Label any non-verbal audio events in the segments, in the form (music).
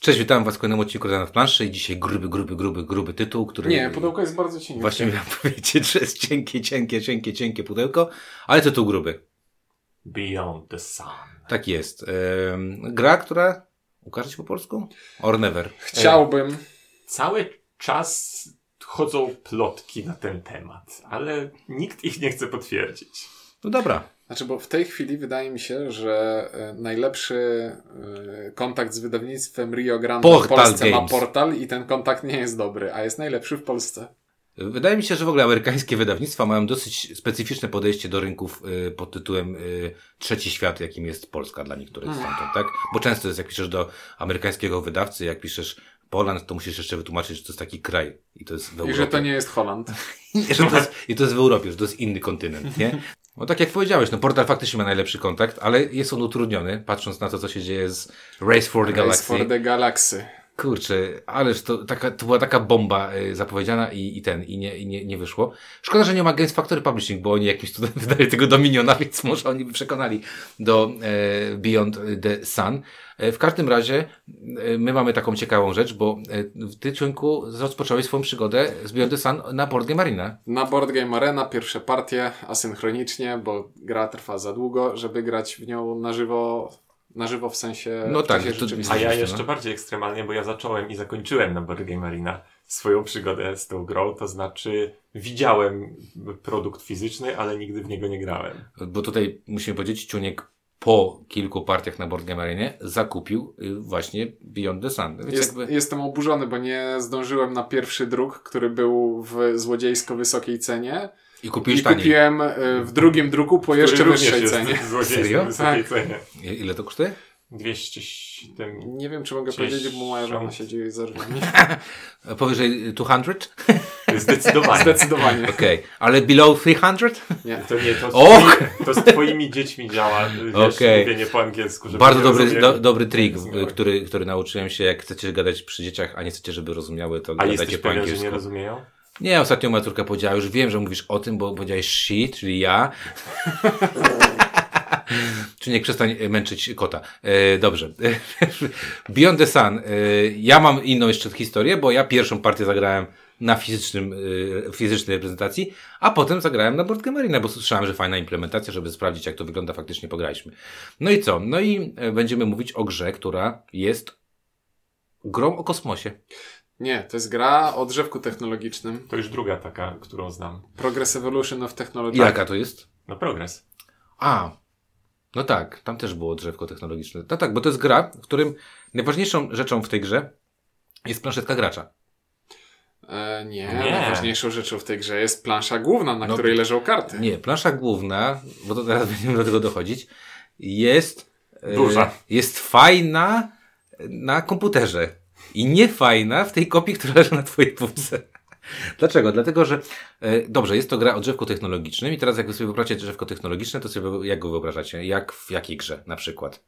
Cześć, witam Was w kolejnym odcinku na planszy i dzisiaj gruby, gruby, gruby, gruby tytuł, który... Nie, pudełko jest bardzo cienkie. Właśnie miałem (laughs) powiedzieć, że jest cienkie, cienkie, cienkie, cienkie pudełko, ale tytuł gruby. Beyond the Sun. Tak jest. Ehm, gra, która ukaże się po polsku? Or never. Chciałbym. Cały czas chodzą plotki na ten temat, ale nikt ich nie chce potwierdzić. No dobra. Znaczy, bo w tej chwili wydaje mi się, że e, najlepszy e, kontakt z wydawnictwem Rio Grande Portal w Polsce Games. ma portal i ten kontakt nie jest dobry, a jest najlepszy w Polsce. Wydaje mi się, że w ogóle amerykańskie wydawnictwa mają dosyć specyficzne podejście do rynków y, pod tytułem y, trzeci świat, jakim jest Polska dla niektórych stamtąd, tak? Bo często jest, jak piszesz do amerykańskiego wydawcy, jak piszesz Poland, to musisz jeszcze wytłumaczyć, że to jest taki kraj i to jest w I Europie. że to nie jest Holand. (laughs) I że to jest, I to jest w Europie, że to jest inny kontynent, nie? No tak jak powiedziałeś, no portal faktycznie ma najlepszy kontakt, ale jest on utrudniony, patrząc na to, co się dzieje z Race for the Race Galaxy. for the Galaxy. Kurczę, ależ to, taka, to była taka bomba y, zapowiedziana i, i ten, i, nie, i nie, nie wyszło. Szkoda, że nie ma Games Factory Publishing, bo oni jakimś cudem (laughs) wydali tego Dominiona, więc może oni by przekonali do e, Beyond the Sun. E, w każdym razie my mamy taką ciekawą rzecz, bo ty, Ciuńku, rozpocząłeś swoją przygodę z Beyond the Sun na Board Game Arena. Na Board Game Arena pierwsze partie asynchronicznie, bo gra trwa za długo, żeby grać w nią na żywo, na żywo w sensie No w tak, to- A ja Oczywiście, jeszcze no. bardziej ekstremalnie, bo ja zacząłem i zakończyłem na Board Game Arena swoją przygodę z tą grą, to znaczy widziałem produkt fizyczny, ale nigdy w niego nie grałem. Bo tutaj musimy powiedzieć, Ciuniek po kilku partiach na Board Game Arenie zakupił y, właśnie Beyond the Sun. Więc Jest, jakby... Jestem oburzony, bo nie zdążyłem na pierwszy druk, który był w złodziejsko wysokiej cenie. I I kupiłeś taniej. kupiłem y, w drugim druku po jeszcze wyższej cenie. Serio? Tak. cenie. I- Ile to kosztuje? 207 Nie wiem, czy mogę Cześć, powiedzieć, bo moja żona siedzi za drzwiami. (laughs) (laughs) Powyżej 200? Zdecydowanie. Zdecydowanie. (laughs) Okej. Ale below 300? Nie. To nie, to z, twoimi, to z twoimi dziećmi działa, wiesz, Okej. mówienie po angielsku. Bardzo dobry, do, dobry trik, który, który nauczyłem się, jak chcecie gadać przy dzieciach, a nie chcecie, żeby rozumiały, to A gadajcie po angielsku. nie rozumieją? Nie, ostatnio moja córka powiedziała, już wiem, że mówisz o tym, bo powiedziałeś she, czyli ja. (laughs) Czy nie przestań męczyć kota. E, dobrze. (laughs) Beyond the Sun. E, ja mam inną jeszcze historię, bo ja pierwszą partię zagrałem na fizycznym, e, fizycznej reprezentacji, a potem zagrałem na Board Game Arena, bo słyszałem, że fajna implementacja, żeby sprawdzić, jak to wygląda, faktycznie pograliśmy. No i co? No i e, będziemy mówić o grze, która jest grą o kosmosie. Nie, to jest gra o drzewku technologicznym. To już druga taka, którą znam. Progress Evolution of Technology. Jaka to jest? No progres. A, no tak, tam też było drzewko technologiczne. No tak, bo to jest gra, w którym najważniejszą rzeczą w tej grze jest planszetka gracza. E, nie, Nie. najważniejszą rzeczą w tej grze jest plansza główna, na No, której leżą karty. Nie, plansza główna, bo to teraz (laughs) będziemy do tego dochodzić, jest... e, Duża. Jest fajna na komputerze i nie fajna w tej kopii, która leży na twojej półce. Dlaczego? Dlatego, że e, dobrze, jest to gra o drzewku technologicznym i teraz jak wy sobie wyobraźcie drzewko technologiczne, to sobie jak go wyobrażacie? Jak w jakiej grze na przykład?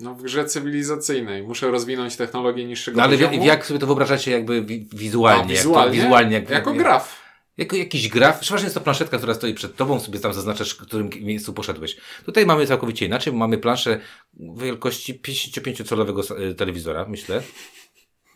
No w grze cywilizacyjnej. Muszę rozwinąć technologię niższego No ale w, jak sobie to wyobrażacie jakby wi wizualnie? A, jak wizualnie? To, wizualnie jak, jako jak, graf. Jako jakiś graf. Przeważnie jest to planszetka, która stoi przed tobą, sobie tam zaznaczasz, w którym miejscu poszedłeś. Tutaj mamy całkowicie inaczej, bo mamy planszę wielkości 55-calowego telewizora, myślę.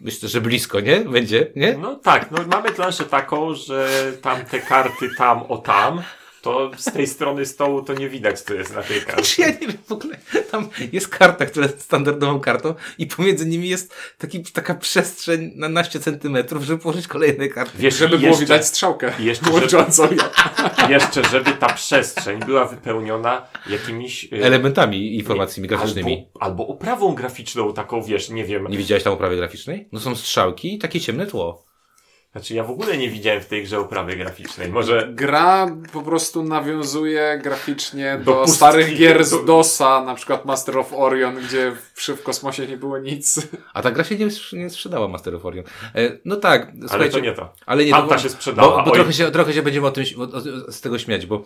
Myślę, że blisko, nie? Będzie, nie? No tak, no mamy planszę taką, że tam te karty tam o tam, to z tej strony stołu to nie widać, co jest na tej (laughs) karcie. ja nie wiem, w ogóle tam jest karta, która jest standardową kartą i pomiędzy nimi jest taki, taka przestrzeń na naście centymetrów, żeby położyć kolejne karty. Wiesz, Żeby i było jeszcze, widać strzałkę jeszcze, żeby, łączącą. (laughs) jeszcze, żeby ta przestrzeń była wypełniona jakimiś... e, Elementami, informacjami graficznymi. Albo, albo oprawą graficzną, taką wiesz, nie wiem. Nie widziałeś tam oprawy graficznej? No są strzałki i takie ciemne tło. Znaczy ja w ogóle nie widziałem w tej grze oprawy graficznej. Może Gra po prostu nawiązuje graficznie Do do, pustki. starych gier z Do- DOSa, na przykład Master of Orion, gdzie w, w kosmosie nie było nic. A ta gra się nie, nie sprzedała Master of Orion. E, no tak, ale to nie to. Ale nie Tamta bo- się sprzedała. Bo, bo trochę, się, trochę się będziemy o tym, o, o, z tego śmiać, bo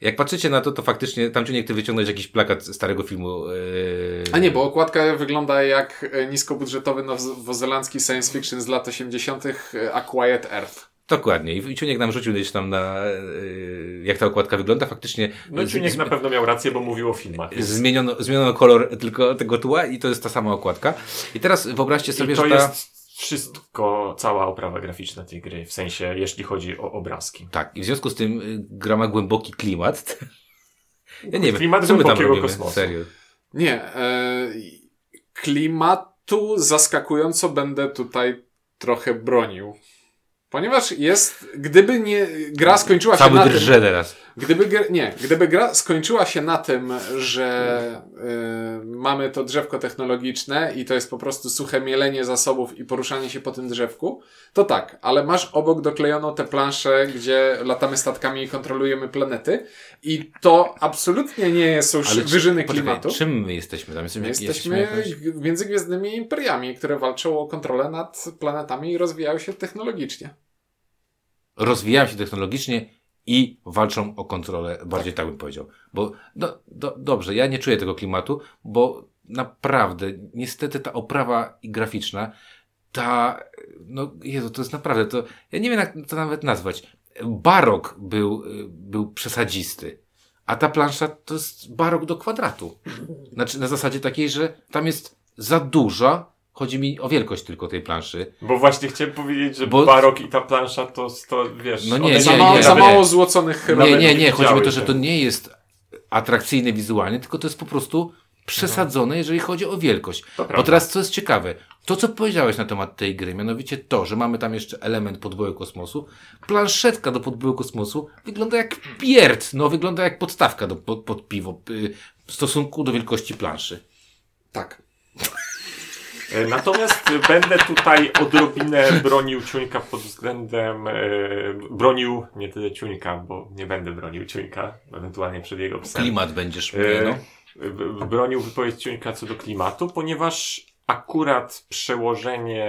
jak patrzycie na to, to faktycznie tam czy nie ty wyciągnąć jakiś plakat starego filmu. Yy... A nie, bo okładka wygląda jak e, niskobudżetowy nowozelandzki science fiction z lat 80. A Quiet Earth. Dokładnie. I Ciuniek nam rzucił gdzieś tam na, yy, jak ta okładka wygląda. Faktycznie No Ciuniek z- na pewno miał rację, bo mówił o filmach. zmieniono, zmieniono kolor tylko tego tła i to jest ta sama okładka. I teraz wyobraźcie sobie, I to że ta... jest wszystko, cała oprawa graficzna tej gry, w sensie, jeśli chodzi o obrazki. Tak, i w związku z tym y, gra ma głęboki klimat. (laughs) Ja nie wiem, Klimat co my tam robimy? kosmosu. Serio. Nie. E, klimatu zaskakująco będę tutaj trochę bronił. Ponieważ jest, gdyby nie, gra skończyła się Cały na tym, drże teraz. Gdyby, nie, gdyby gra skończyła się na tym, że y, mamy to drzewko technologiczne i to jest po prostu suche mielenie zasobów i poruszanie się po tym drzewku, to tak, ale masz obok doklejoną tę planszę, gdzie latamy statkami i kontrolujemy planety i to absolutnie nie są Ale ale czy- wyżyny poczekaj, klimatu. Czym my jesteśmy tam? Jesteśmy, jesteśmy g- międzygwiezdnymi imperiami, które walczą o kontrolę nad planetami i rozwijają się technologicznie. Rozwijają się technologicznie i walczą o kontrolę, bardziej tak bym powiedział. Bo do, do, dobrze, ja nie czuję tego klimatu, bo naprawdę, niestety ta oprawa i graficzna, ta, no Jezu, to jest naprawdę, to, ja nie wiem jak to nawet nazwać. Barok był, był przesadzisty, a ta plansza to jest barok do kwadratu. Znaczy na zasadzie takiej, że tam jest za duża, chodzi mi o wielkość tylko tej planszy, Bo właśnie chciałem powiedzieć, że Bo- barok i ta plansza to, to wiesz... No nie, nie, za, mało, nie, za mało złoconych Nie, ramen. nie, nie. Chodzi mi o to, że to nie jest atrakcyjne wizualnie, tylko to jest po prostu przesadzone, jeżeli chodzi o wielkość. Bo teraz co jest ciekawe, to co powiedziałeś na temat tej gry, mianowicie to, że mamy tam jeszcze element podboju kosmosu, planszetka do podboju kosmosu wygląda jak pierd, no wygląda jak podstawka do, pod, pod piwo y, w stosunku do wielkości planszy. Tak. E, Natomiast będę tutaj odrobinę bronił Ciuńka pod względem... E, bronił nie tyle Ciuńka, bo nie będę bronił Ciuńka, ewentualnie przed jego psem. Klimat będziesz E, no. bronił wypowiedź Ciuńka co do klimatu, ponieważ akurat przełożenie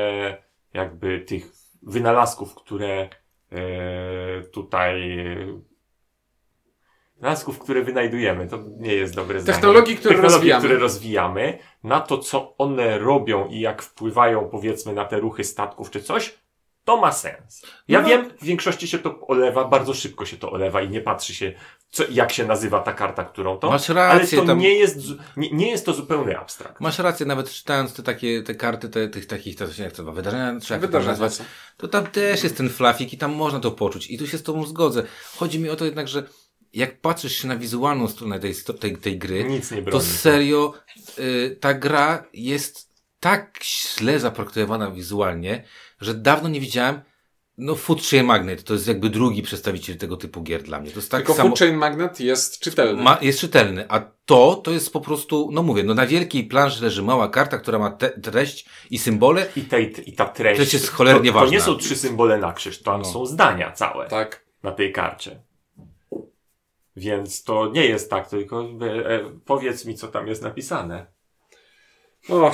jakby tych wynalazków, które e, tutaj które wynajdujemy, to nie jest dobre zdanie. Technologii, które Technologii, rozwijamy. które rozwijamy, na to, co one robią i jak wpływają, powiedzmy, na te ruchy statków czy coś, to ma sens. Ja No. wiem, w większości się to olewa, bardzo szybko się to olewa i nie patrzy się, co, jak się nazywa ta karta, którą to. Masz rację, ale to tam- nie, jest, nie, nie jest to zupełny abstrakt. Masz rację, nawet czytając te takie, te karty, te, tych takich, to się jak to wydarzenia, czy jak to nazwać, są. to tam też jest ten flafik i tam można to poczuć. I tu się z tobą zgodzę. Chodzi mi o to jednak, że jak patrzysz się na wizualną stronę tej, tej, tej gry, Nic nie to serio y, ta gra jest tak źle zaprojektowana wizualnie, że dawno nie widziałem no Food Chain Magnet to jest jakby drugi przedstawiciel tego typu gier dla mnie. To jest tak Tylko samo... Food Chain Magnet jest czytelny. Ma, jest czytelny, a to, to jest po prostu, no mówię, no na wielkiej planszy leży mała karta, która ma te, treść i symbole. I, tej, I ta treść. Treść jest cholernie to, to nie ważna. są trzy symbole na krzyż, tam No. są zdania całe Tak. na tej karcie. Więc to nie jest tak, tylko e, e, powiedz mi, co tam jest napisane. Och,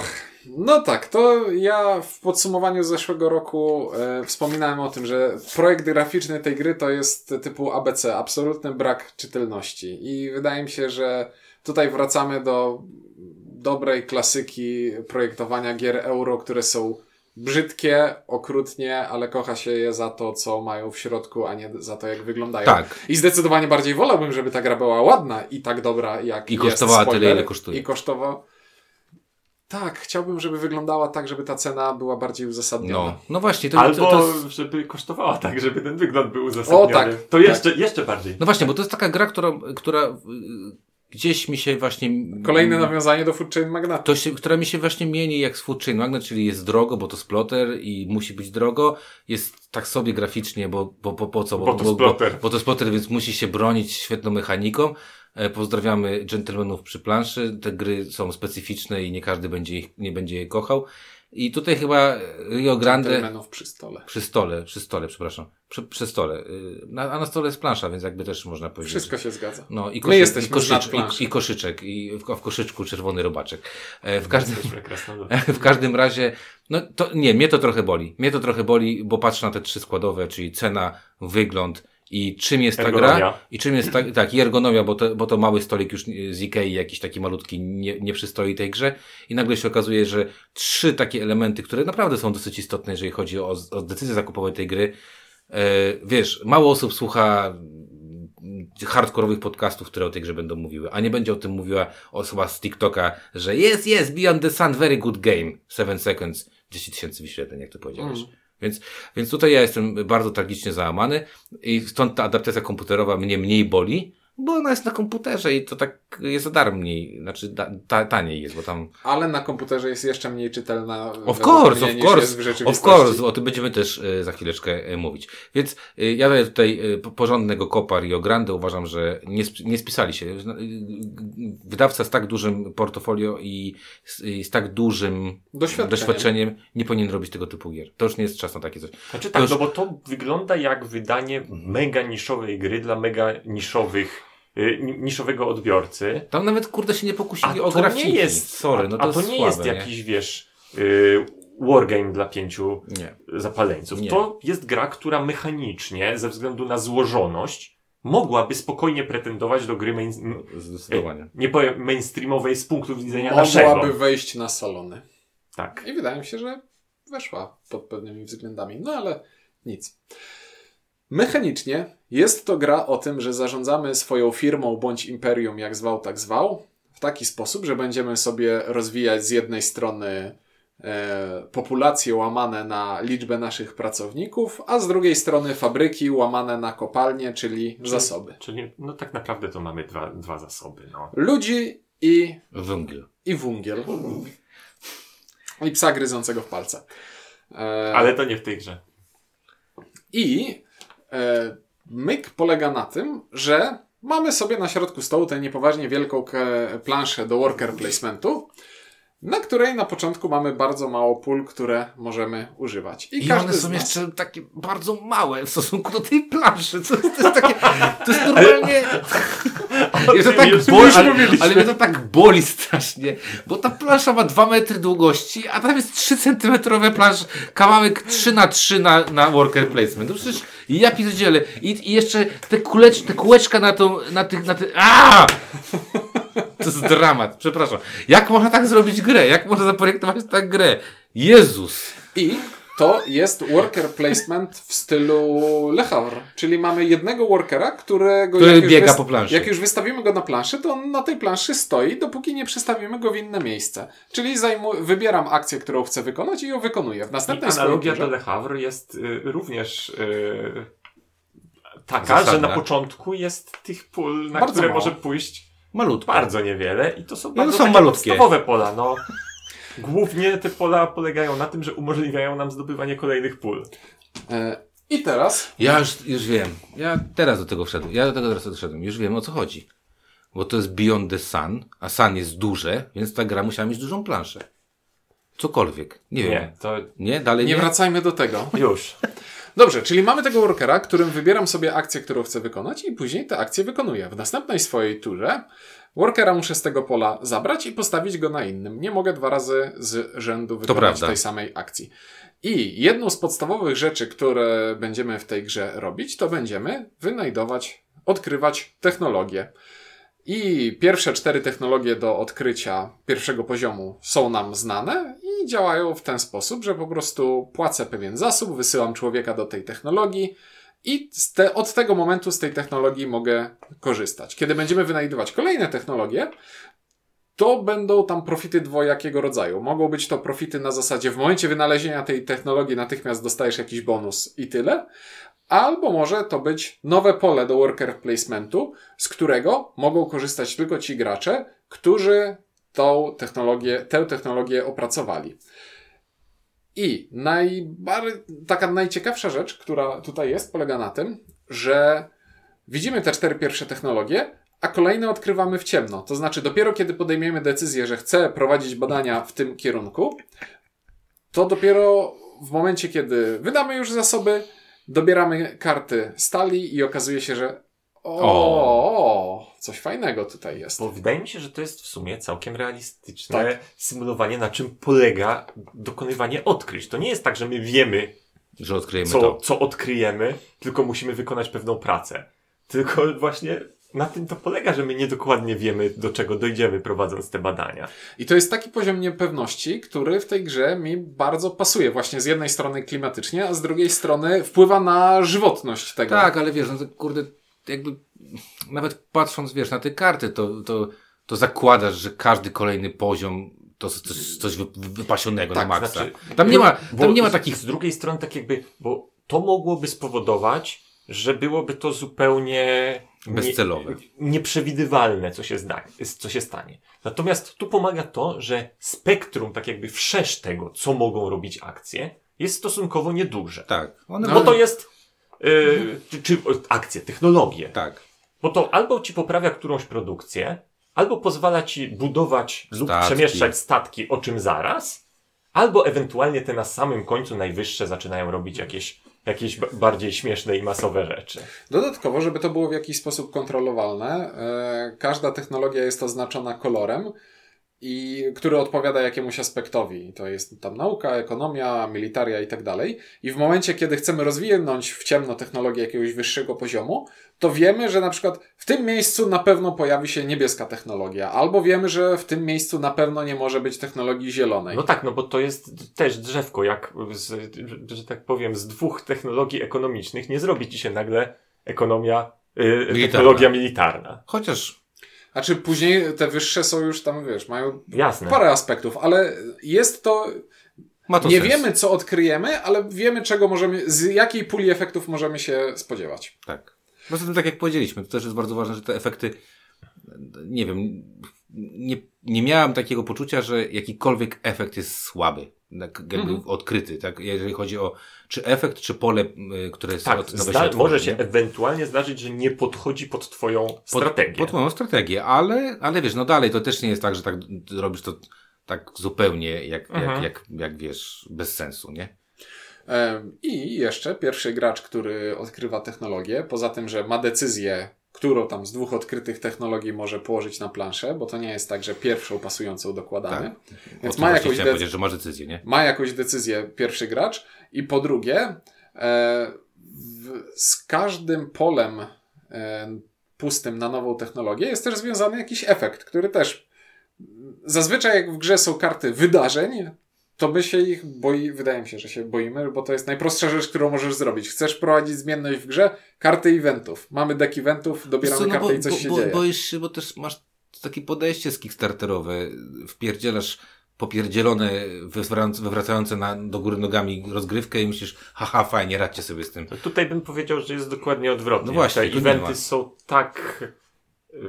no tak, to ja w podsumowaniu zeszłego roku e, wspominałem o tym, że projekt graficzny tej gry to jest typu ABC, absolutny brak czytelności. I wydaje mi się, że tutaj wracamy do dobrej klasyki projektowania gier euro, które są brzydkie, okrutnie, ale kocha się je za to, co mają w środku, a nie za to, jak wyglądają. Tak. I zdecydowanie bardziej wolałbym, żeby ta gra była ładna i tak dobra, jak I jest. kosztowała tyle, spoiler. ile kosztuje. I kosztowała. Tak, chciałbym, żeby wyglądała tak, żeby ta cena była bardziej uzasadniona. No, no właśnie, to, Albo, to, to jest, żeby kosztowała tak, żeby ten wygląd był uzasadniony. O, tak, To tak. jeszcze, jeszcze bardziej. no właśnie, bo to jest taka gra, która, która y, gdzieś mi się właśnie... Kolejne nawiązanie do Food Chain Magnatu. To się, która mi się właśnie mieni jak z Food Chain Magnet, czyli jest drogo, bo to splotter i musi być drogo. Jest tak sobie graficznie, bo, bo, bo po co? Bo to bo, splotter. Bo, bo to splotter, więc musi się bronić świetną mechaniką. E, Pozdrawiamy dżentelmenów przy planszy. Te gry są specyficzne i nie każdy będzie ich, nie będzie je kochał. I tutaj chyba Rio Grande... Przy stole. Przy stole, przy stole, przepraszam. Przy, przy stole. Y, Na, a na stole jest plansza, więc jakby też można powiedzieć. Wszystko się zgadza. No i, My koszy, jesteśmy i, koszycz, i, i koszyczek, i w, w koszyczku czerwony robaczek. E, w każdym, (laughs) w każdym razie, no to nie, mnie to trochę boli. Mnie to trochę boli, bo patrzę na te trzy składowe, czyli cena, wygląd i czym jest ta Ergonomia. gra. I czym jest ta, tak, i ergonomia, bo to, bo to mały stolik już z Ikei, jakiś taki malutki, nie, nie przystoi tej grze. I nagle się okazuje, że trzy takie elementy, które naprawdę są dosyć istotne, jeżeli chodzi o, o decyzję zakupową tej gry, E, wiesz, mało osób słucha hardkorowych podcastów, które o tej grze będą mówiły, a nie będzie o tym mówiła osoba z TikToka, że jest, jest, Beyond the Sun, very good game, 7 seconds, 10 tysięcy wyświetleń, jak to powiedziałeś. Mm. Więc, więc tutaj ja jestem bardzo tragicznie załamany i stąd ta adaptacja komputerowa mnie mniej boli, bo ona jest na komputerze i to tak jest za darmo mniej, znaczy da, ta, taniej jest, bo tam Ale na komputerze jest jeszcze mniej czytelna. Of course, of niż course, jest w of course, o tym będziemy też e, za chwileczkę e, mówić. Więc e, ja daję tutaj po- porządnego kopa Rio Grande, uważam, że nie, sp- nie spisali się. Wydawca z tak dużym portfolio i z, i z tak dużym Doświadczeniem. doświadczeniem nie powinien robić tego typu gier. To już nie jest czas na takie coś. Znaczy To tak, już- no bo to wygląda jak wydanie mega niszowej gry dla mega niszowych, ni- niszowego odbiorcy. Tam nawet kurde się nie pokusili A o to grafiki. nie jest, Sorry, a, no to, a jest to nie słabe, jest jakiś, wiesz, y, wargame dla pięciu Nie. zapaleńców. Nie. To jest gra, która mechanicznie, ze względu na złożoność, mogłaby spokojnie pretendować do gry main, m- Zdecydowanie. nie powiem mainstreamowej z punktu widzenia naszego. Mogłaby wejść na salony. Tak. I wydaje mi się, że weszła pod pewnymi względami. No ale nic. Mechanicznie jest to gra o tym, że zarządzamy swoją firmą bądź imperium, jak zwał, tak zwał, w taki sposób, że będziemy sobie rozwijać z jednej strony e, populacje łamane na liczbę naszych pracowników, a z drugiej strony fabryki łamane na kopalnie, czyli zasoby. Czyli no tak naprawdę to mamy dwa, dwa zasoby. No. Ludzi i Węgiel. i wungiel. I psa gryzącego w palce. E, Ale to nie w tej grze. I myk polega na tym, że mamy sobie na środku stołu tę niepoważnie wielką planszę do worker placementu, na której na początku mamy bardzo mało pól, które możemy używać. I, każdy one są nas- jeszcze takie bardzo małe w stosunku do tej planszy. Co, to jest takie, to jest normalnie... Mnie to tak boli, ale, ale mnie to tak boli strasznie, bo ta plansza ma 2 metry długości, a tam jest 3 centymetrowe plansz, kawałek 3 na 3 na, na worker placement. No przecież ja pierdzielę. I, i jeszcze te, kulecz, te kółeczka na tą, na tych, na tych, aaa! To jest dramat, przepraszam. Jak można tak zrobić grę? Jak można zaprojektować tak grę? Jezus! I to jest worker placement w stylu Le Havre, czyli mamy jednego workera, którego Który jak biega po planszy. Jak już wystawimy go na planszy, to on na tej planszy stoi, dopóki nie przestawimy go w inne miejsce. Czyli wybieram akcję, którą chcę wykonać i ją wykonuję. W I następnej swojej analogia do Le Havre jest y, również y, taka, Zasadna. że na początku jest tych pól, na Bardzo które mało. może pójść Malutko. bardzo niewiele i to są No bardzo to są takie malutkie. podstawowe pola. No. Głównie te pola polegają na tym, że umożliwiają nam zdobywanie kolejnych pól. E, I teraz Ja już, już wiem. Ja teraz do tego wszedłem. Ja do tego teraz doszedłem. Już wiem o co chodzi. Bo to jest Beyond the Sun, a Sun jest duże, więc ta gra musiała mieć dużą planszę. Cokolwiek. Nie wiem. Nie, to Nie? Dalej nie? nie wracajmy do tego. już. Dobrze, czyli mamy tego workera, którym wybieram sobie akcję, którą chcę wykonać i później tę akcję wykonuję. W następnej swojej turze workera muszę z tego pola zabrać i postawić go na innym. Nie mogę dwa razy z rzędu wykonać tej samej akcji. I jedną z podstawowych rzeczy, które będziemy w tej grze robić, to będziemy wynajdować, odkrywać technologie. I pierwsze cztery technologie do odkrycia pierwszego poziomu są nam znane i działają w ten sposób, że po prostu płacę pewien zasób, wysyłam człowieka do tej technologii i te, od tego momentu z tej technologii mogę korzystać. Kiedy będziemy wynajdywać kolejne technologie, to będą tam profity dwojakiego rodzaju. Mogą być to profity na zasadzie w momencie wynalezienia tej technologii natychmiast dostajesz jakiś bonus i tyle. Albo może to być nowe pole do worker placementu, z którego mogą korzystać tylko ci gracze, którzy tą technologię, tę technologię opracowali. I najbar- taka najciekawsza rzecz, która tutaj jest, polega na tym, że widzimy te cztery pierwsze technologie, a kolejne odkrywamy w ciemno. To znaczy, dopiero kiedy podejmiemy decyzję, że chcę prowadzić badania w tym kierunku, to dopiero w momencie, kiedy wydamy już zasoby, dobieramy karty stali i okazuje się, że o, o coś fajnego tutaj jest. Bo wydaje mi się, że to jest w sumie całkiem realistyczne symulowanie, na czym polega dokonywanie odkryć. To nie jest tak, że my wiemy, Że odkryjemy co, to. co odkryjemy, tylko musimy wykonać pewną pracę. Tylko właśnie na tym to polega, że my niedokładnie wiemy, do czego dojdziemy prowadząc te badania. I to jest taki poziom niepewności, który w tej grze mi bardzo pasuje. Właśnie z jednej strony klimatycznie, a z drugiej strony wpływa na żywotność tego. Tak, ale wiesz, no to kurde, jakby nawet patrząc, wiesz, na te karty, to, to, to zakładasz, że każdy kolejny poziom to jest coś, coś wy- wypasionego Tak, na maksa. znaczy- tam nie ma, Bo tam nie ma takich Z drugiej strony, tak jakby, bo to mogłoby spowodować, że byłoby to zupełnie nie- Bezcelowe. nieprzewidywalne, co się, zda, co się stanie. Natomiast tu pomaga to, że spektrum, tak jakby wszerz tego, co mogą robić akcje, jest stosunkowo nieduże. Tak. One Bo to jest, yy, czy, czy akcje, technologie. Tak. Bo to albo ci poprawia którąś produkcję, albo pozwala ci budować lub Statki. przemieszczać statki o czym zaraz, albo ewentualnie te na samym końcu najwyższe zaczynają robić jakieś, jakieś ba- bardziej śmieszne i masowe rzeczy. Dodatkowo, żeby to było w jakiś sposób kontrolowalne, e, każda technologia jest oznaczona kolorem, i który odpowiada jakiemuś aspektowi. To jest tam nauka, ekonomia, militaria i tak dalej. I w momencie, kiedy chcemy rozwinąć w ciemno technologię jakiegoś wyższego poziomu, to wiemy, że na przykład w tym miejscu na pewno pojawi się niebieska technologia, albo wiemy, że w tym miejscu na pewno nie może być technologii zielonej. No tak, no bo to jest też drzewko, jak, z, że tak powiem, z dwóch technologii ekonomicznych nie zrobi ci się nagle ekonomia, y, technologia militarna. Chociaż A czy później te wyższe są już tam, wiesz, mają Jasne. parę aspektów, ale jest to ma to nie sens. wiemy, co odkryjemy, ale wiemy, czego możemy, z jakiej puli efektów możemy się spodziewać. Tak. Poza tym, tak jak powiedzieliśmy, to też jest bardzo ważne, że te efekty, nie wiem, nie, nie miałem takiego poczucia, że jakikolwiek efekt jest słaby, tak jakby Mhm. odkryty, tak, jeżeli chodzi o czy efekt, czy pole, y, które jest Tak, nowe zda- się może się nie? ewentualnie zdarzyć, że nie podchodzi pod twoją strategię. Pod, pod moją strategię, ale, ale wiesz, no dalej to też nie jest tak, że tak robisz to tak zupełnie jak, Mhm. jak, jak, jak wiesz, bez sensu, nie? I jeszcze pierwszy gracz, który odkrywa technologię, poza tym, że ma decyzję, którą tam z dwóch odkrytych technologii może położyć na planszę, bo to nie jest tak, że pierwszą pasującą dokładamy. O Więc ma jakąś, chciałem de- powiedzieć, że masz decyzję, nie? ma jakąś decyzję pierwszy gracz i po drugie e, w, z każdym polem e, pustym na nową technologię jest też związany jakiś efekt, który też zazwyczaj jak w grze są karty wydarzeń, to my się ich boi, wydaje mi się, że się boimy, bo to jest najprostsza rzecz, którą możesz zrobić. Chcesz prowadzić zmienność w grze? Karty eventów. Mamy deck eventów, dobieramy Co, no kartę bo, i coś bo, się bo, dzieje. Boisz się, bo też masz takie podejście z Kickstarterowe. Wpierdzielasz popierdzielone, wywracające, na, do góry nogami rozgrywkę i myślisz, haha, fajnie, radźcie sobie z tym. No Tutaj bym powiedział, że jest dokładnie odwrotnie. No właśnie, Te eventy są tak...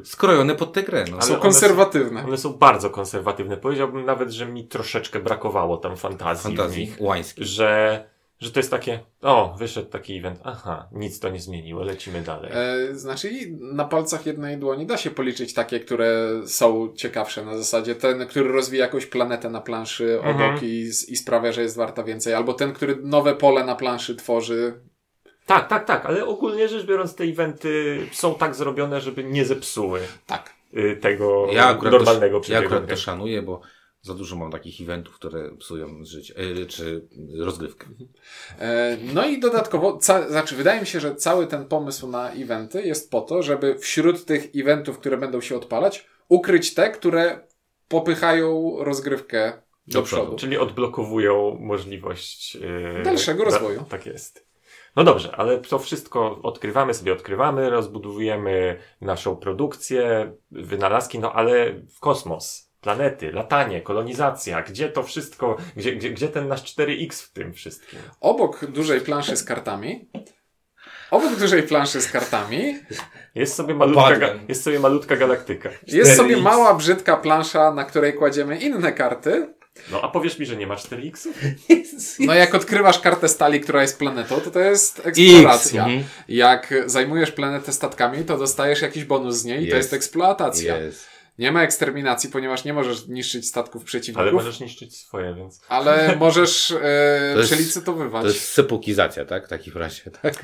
Skrojone pod tę grę, no. Ale są one konserwatywne. One są bardzo konserwatywne. Powiedziałbym nawet, że mi troszeczkę brakowało tam fantazji, w Fantazji nich. łańskiej. Że, że to jest takie, o, wyszedł taki event, aha, nic to nie zmieniło, lecimy dalej. E, znaczy i na palcach jednej dłoni da się policzyć takie, które są ciekawsze na zasadzie ten, który rozwija jakąś planetę na planszy obok Mhm. i, i sprawia, że jest warta więcej, albo ten, który nowe pole na planszy tworzy. Tak, tak, tak, ale ogólnie rzecz biorąc te eventy są tak zrobione, żeby nie zepsuły Tak. y, tego Ja normalnego to, ja akurat to szanuję, bo za dużo mam takich eventów, które psują życie, e, czy rozgrywkę. E, no i dodatkowo, ca- znaczy wydaje mi się, że cały ten pomysł na eventy jest po to, żeby wśród tych eventów, które będą się odpalać, ukryć te, które popychają rozgrywkę do, Do przodu. przodu. Czyli odblokowują możliwość yy, Dalszego da- rozwoju. Tak jest. No dobrze, ale to wszystko odkrywamy sobie, odkrywamy, rozbudowujemy naszą produkcję, wynalazki, no ale w kosmos, planety, latanie, kolonizacja, gdzie to wszystko, gdzie, gdzie, gdzie ten nasz 4X w tym wszystkim? Obok dużej planszy z kartami, obok dużej planszy z kartami Jest sobie malutka, ga, jest sobie malutka galaktyka. Jest sobie 4X. mała, brzydka plansza, na której kładziemy inne karty. No a powiesz mi, że nie ma 4X-ów? (laughs) No jak odkrywasz kartę stali, która jest planetą, to to jest eksploracja. mhm. Jak zajmujesz planetę statkami, to dostajesz jakiś bonus z niej i to Jest. jest eksploatacja. Jest. Nie ma eksterminacji, ponieważ nie możesz niszczyć statków przeciwników, Ale ale, możesz niszczyć swoje, więc... możesz e, (laughs) To jest- przelicytowywać. To jest sepukizacja, tak? W takim razie, tak?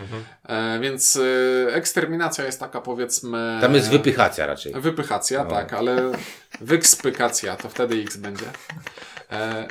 E, więc e, eksterminacja jest taka powiedzmy... Tam jest wypychacja raczej. Wypychacja, No. tak, ale (laughs) wykspykacja, to wtedy X będzie. E,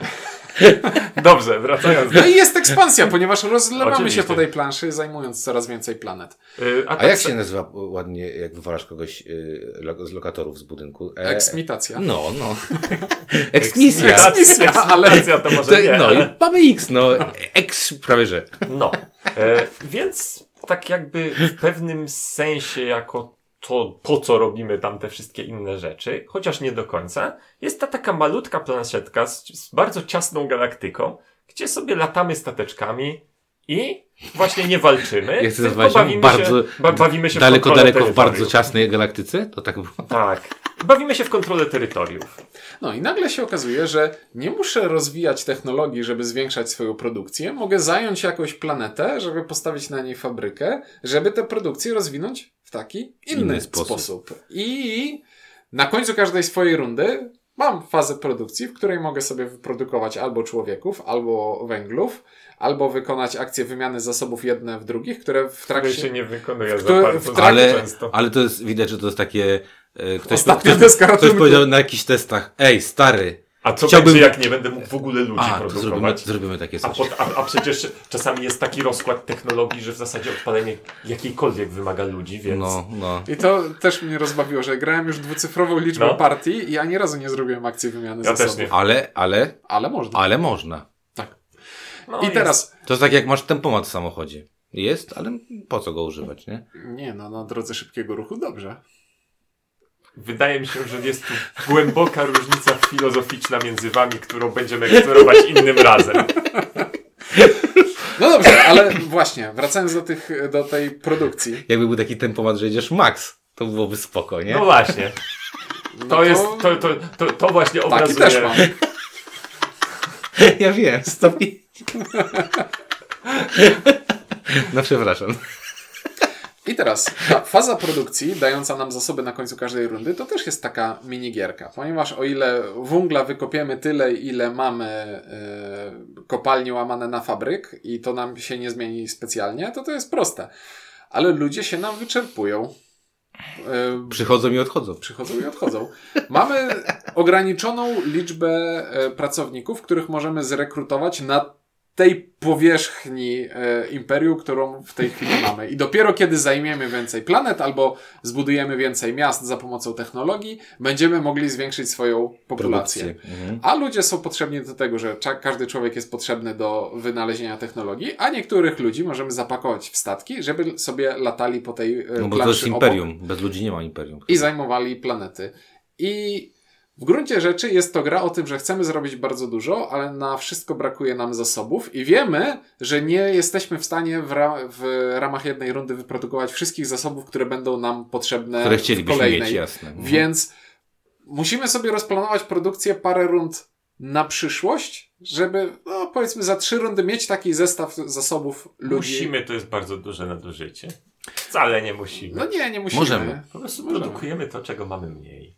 (laughs) Dobrze, wracając do... No i jest ekspansja, ponieważ rozlewamy Oczywiście. się po tej planszy, zajmując coraz więcej planet. Y, A tak jak se- się nazywa ładnie, jak wywalasz kogoś y, lo- z lokatorów z budynku? E, Eksmitacja. No, no. (laughs) Eksmisja. Eksmisja, ale- Eksmisja to może To, nie, no ale... mamy X, no. Eks prawie że. No. E, więc tak jakby w pewnym sensie jako to, po co robimy tam te wszystkie inne rzeczy, chociaż nie do końca, jest ta taka malutka planszetka z, z bardzo ciasną galaktyką, gdzie sobie latamy stateczkami i właśnie nie walczymy, Ja chcę tylko nazwać ją bawimy, bardzo się, ba, bawimy się w Daleko, kontrolę daleko w bardzo ciasnej galaktyce? To tak było. Tak. Bawimy się w kontrolę terytoriów. No i nagle się okazuje, że nie muszę rozwijać technologii, żeby zwiększać swoją produkcję. Mogę zająć jakąś planetę, żeby postawić na niej fabrykę, żeby tę produkcję rozwinąć w taki inny, Inny sposób. sposób. I na końcu każdej swojej rundy mam fazę produkcji, w której mogę sobie wyprodukować albo człowieków, albo węglów, albo wykonać akcje wymiany zasobów jedne w drugich, które w Które trakcie... się nie wykonuje w za które- bardzo trakcie- Ale, często. ale to jest, widać, że to jest takie... e, Ktoś, Ostatnia ktoś, deska ktoś powiedział na jakichś testach, ej, stary, A co chciałbym- będzie, jak nie będę mógł w ogóle ludzi a, to zrobimy, produkować? zrobimy takie A, coś. pod, a, a przecież czasami jest taki rozkład technologii, że w zasadzie odpalenie jakiejkolwiek wymaga ludzi, więc No, no. I to też mnie rozbawiło, że grałem już dwucyfrową liczbę No. partii i ani razu nie zrobiłem akcji wymiany Ja zasobów. też nie. Ale, ale, Ale można. ale można. No, I teraz... To jest tak jak masz tempomat w samochodzie. Jest, ale po co go używać, nie? Nie, no na drodze szybkiego ruchu dobrze. Wydaje mi się, że jest tu głęboka różnica filozoficzna między wami, którą będziemy eksplorować innym razem. No dobrze, ale właśnie, wracając do, tych, do tej produkcji. Jakby był taki tempomat, że jedziesz max, to byłoby spoko, nie? No właśnie. No To jest, to, to, to, to właśnie Taki obrazuje... też mam. (laughs) Ja wiem, stopi. No przepraszam. I teraz ta faza produkcji, dająca nam zasoby na końcu każdej rundy, to też jest taka minigierka, ponieważ o ile węgla wykopiemy tyle, ile mamy e, kopalni łamane na fabryk i to nam się nie zmieni specjalnie, to to jest proste. Ale ludzie się nam wyczerpują. E, Przychodzą i odchodzą. przychodzą i odchodzą. Mamy ograniczoną liczbę e, pracowników, których możemy zrekrutować na tej powierzchni e, imperium, którą w tej chwili mamy. I dopiero kiedy zajmiemy więcej planet albo zbudujemy więcej miast za pomocą technologii, będziemy mogli zwiększyć swoją populację. Mhm. A ludzie są potrzebni do tego, że każdy człowiek jest potrzebny do wynalezienia technologii, a niektórych ludzi możemy zapakować w statki, żeby sobie latali po tej e, No bo to jest obok imperium. Bez ludzi nie ma imperium. i zajmowali planety. I w gruncie rzeczy jest to gra o tym, że chcemy zrobić bardzo dużo, ale na wszystko brakuje nam zasobów i wiemy, że nie jesteśmy w stanie w, ra w ramach jednej rundy wyprodukować wszystkich zasobów, które będą nam potrzebne Które w chcielibyśmy kolejnej. mieć, jasne. Mhm. Więc musimy sobie rozplanować produkcję parę rund na przyszłość, żeby, no powiedzmy, za trzy rundy mieć taki zestaw zasobów ludzi. Musimy, to jest bardzo duże nadużycie. Wcale nie musimy. No nie, nie musimy. Możemy. Po prostu Możemy. produkujemy to, czego mamy mniej.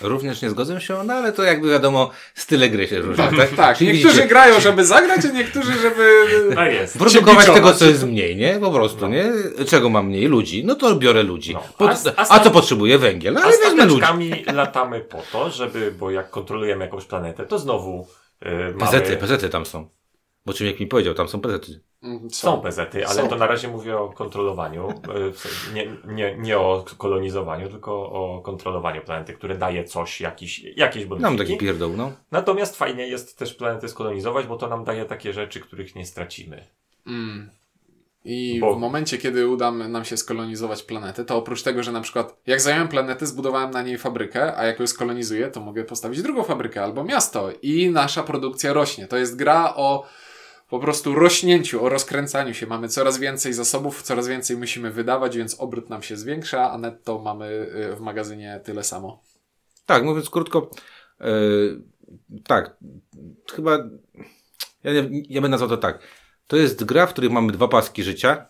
Również nie zgodzę się, no ale to jakby wiadomo, style gry się różnią. Tak, Tak, Czyli niektórzy widzicie, grają, żeby zagrać, a niektórzy, żeby Tak jest. Produkować tego, co jest mniej, nie? Po prostu, nie? Czego mam mniej? Ludzi. No to biorę ludzi. No. Po, A a, a a, co potrzebuję? Węgiel. A Ale wezmę ludzi. latamy po to, żeby, bo jak kontrolujemy jakąś planetę, to znowu yy, mamy... Pezety, pezety tam są. Bo czym jak mi powiedział, tam są pezety. Mm, Są pezety, ale Są. to na razie mówię o kontrolowaniu, sensie nie, nie, nie o kolonizowaniu, tylko o kontrolowaniu planety, które daje coś, jakiś, jakieś bonusiki. taki pierdół, no. Natomiast fajnie jest też planety skolonizować, bo to nam daje takie rzeczy, których nie stracimy. Mm. I Bo- w momencie, kiedy uda nam się skolonizować planetę, to oprócz tego, że na przykład jak zająłem planetę, zbudowałem na niej fabrykę, a jak ją skolonizuję, to mogę postawić drugą fabrykę albo miasto i nasza produkcja rośnie. To jest gra o po prostu rośnięciu, o rozkręcaniu się. Mamy coraz więcej zasobów, coraz więcej musimy wydawać, więc obrót nam się zwiększa, a netto mamy y, w magazynie tyle samo. Tak, mówiąc krótko, e, tak, chyba, ja, ja bym nazwał to tak. To jest gra, w której mamy dwa paski życia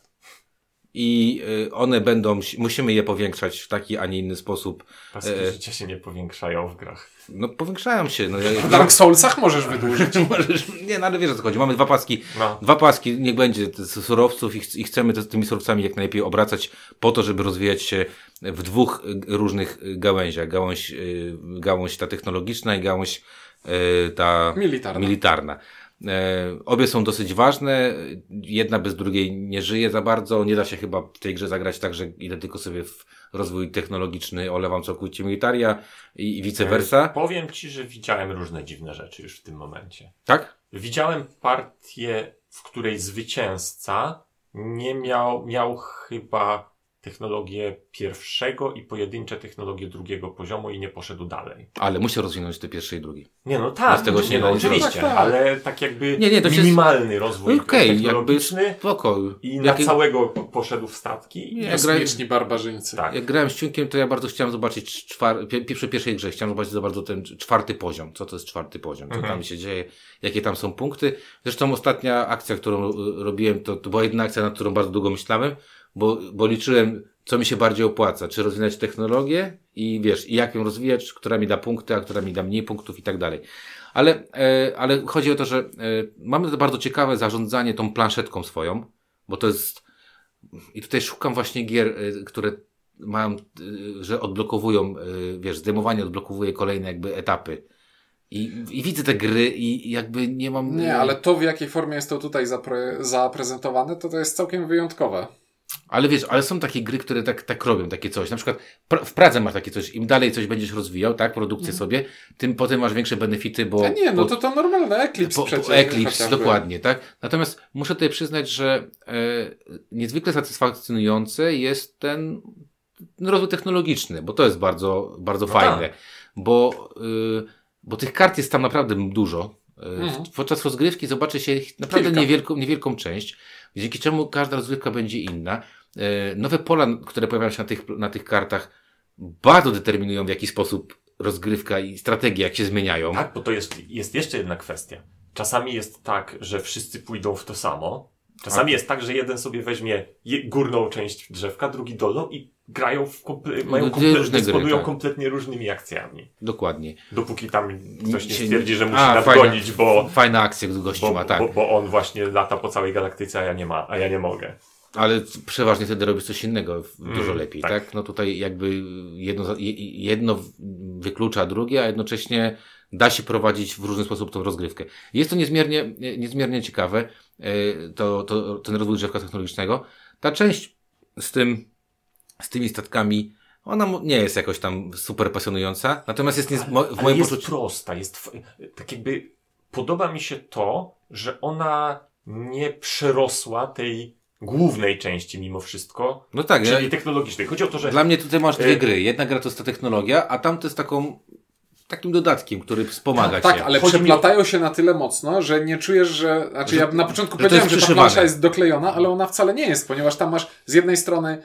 i e, one będą, musimy je powiększać w taki, a nie inny sposób. Paski E. życia się nie powiększają w grach. No powiększają się. No, ja, W Dark Soulsach możesz wydłużyć. (laughs) Możesz, nie, no ale wiesz o co chodzi. Mamy dwa paski, No. dwa paski, niech będzie z surowców i, ch- i chcemy te, tymi surowcami jak najlepiej obracać po to, żeby rozwijać się w dwóch y, różnych y, gałęziach. Gałąź, y, gałąź ta technologiczna i gałąź e, ta Militarna. militarna. E, obie są dosyć ważne, jedna bez drugiej nie żyje za bardzo, nie da się chyba w tej grze zagrać tak, że idę tylko sobie w rozwój technologiczny, olewam całkowicie militaria i, i vice versa. Powiem ci, że widziałem różne dziwne rzeczy już w tym momencie. Tak? Widziałem partię, w której zwycięzca nie miał, miał chyba technologię pierwszego i pojedyncze technologie drugiego poziomu i nie poszedł dalej. Ale musi rozwinąć te pierwsze i drugie. Nie no tak, tego się nie, no, oczywiście, Tak, tak. ale tak jakby Nie, nie, to minimalny rozwój Okej, jakby technologiczny i na Jak, całego poszedł w statki. Nie, jak, grałem, Kosmiczni barbarzyńcy. Tak. jak grałem z Ciunkiem, to ja bardzo chciałem zobaczyć czwar, przy pierwszej grze, chciałem zobaczyć za bardzo ten czwarty poziom. Co to jest czwarty poziom? Co Mhm. tam się dzieje? Jakie tam są punkty? Zresztą ostatnia akcja, którą y, robiłem, to, to była jedna akcja, nad którą bardzo długo myślałem, bo, bo liczyłem, co mi się bardziej opłaca. Czy rozwijać technologię i wiesz, i jak ją rozwijać, która mi da punkty, a która mi da mniej punktów i tak dalej. Ale, e, ale chodzi o to, że e, mamy to bardzo ciekawe zarządzanie tą planszetką swoją, bo to jest i tutaj szukam właśnie gier, y, które mają, y, że odblokowują, y, wiesz, zdejmowanie odblokowuje kolejne jakby etapy. I, I widzę te gry i jakby nie mam... Nie, ale to w jakiej formie jest to tutaj zapre- zaprezentowane, to to jest całkiem wyjątkowe. Ale wiesz, ale są takie gry, które tak, tak robią, takie coś. Na przykład pra- w Pradze masz takie coś, im dalej coś będziesz rozwijał, tak, produkcję sobie, tym potem masz większe benefity, bo... A nie, no bo- to to normalne, Eclipse po, przecież. po Eclipse, dokładnie, tak? Natomiast muszę tutaj przyznać, że e, niezwykle satysfakcjonujący jest ten, rozwój technologiczny, bo to jest bardzo, bardzo No fajne. tak. Bo, y, bo tych kart jest tam naprawdę dużo. Y, Mhm. w- Podczas rozgrywki zobaczy się ich naprawdę Kilka. niewielką, niewielką część, dzięki czemu każda rozgrywka będzie inna. E, Nowe pola, które pojawiają się na tych, na tych kartach, bardzo determinują w jaki sposób rozgrywka i strategia, jak się zmieniają. Tak, bo to jest, jest jeszcze jedna kwestia. Czasami jest tak, że wszyscy pójdą w to samo. Czasami jest tak, że jeden sobie weźmie górną część drzewka, drugi dolną i grają w komple- mają No, komple- różne gry, dysponują tak. kompletnie różnymi akcjami. Dokładnie. Dopóki tam ktoś nie stwierdzi, że musi A, nadgonić, bo, Fajna akcja gościu bo, ma, tak. bo, bo on właśnie lata po całej galaktyce, a ja nie ma, a ja nie mogę. Ale przeważnie wtedy robisz coś innego, w- Mm, dużo lepiej, tak. tak. No tutaj jakby jedno, jedno wyklucza drugie, a jednocześnie da się prowadzić w różny sposób tą rozgrywkę. Jest to niezmiernie, niezmiernie ciekawe, e, to, to, ten rozwój drzewka technologicznego. Ta część z tym, z tymi statkami, ona nie jest jakoś tam super pasjonująca, natomiast jest nie, w Ale moim jest poczuciu... prosta, jest tak jakby podoba mi się to, że ona nie przerosła tej głównej części mimo wszystko, No tak, ja, czyli technologicznej. Chodzi o to, że Dla mnie tutaj masz dwie E, gry. Jedna gra to jest ta technologia, a tam to jest taką, takim dodatkiem, który wspomaga Tak, cię. ale Chodzi o- przeplatają się na tyle mocno, że nie czujesz, że. Znaczy, Że- ja na początku że powiedziałem, że ta plansza jest doklejona, ale ona wcale nie jest, ponieważ tam masz z jednej strony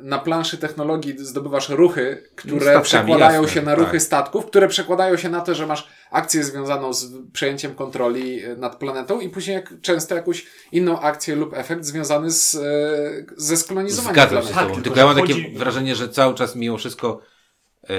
na planszy technologii zdobywasz ruchy, które Statkami, przekładają jasne, się na ruchy tak. statków, które przekładają się na to, że masz akcję związaną z przejęciem kontroli e, nad planetą i później jak, często jakąś inną akcję lub efekt związany z, e, ze skolonizowaniem Zgadzam się planety. z Tak, tobą. tylko, Tylko ja mam takie chodzi- wrażenie, że cały czas mimo wszystko e,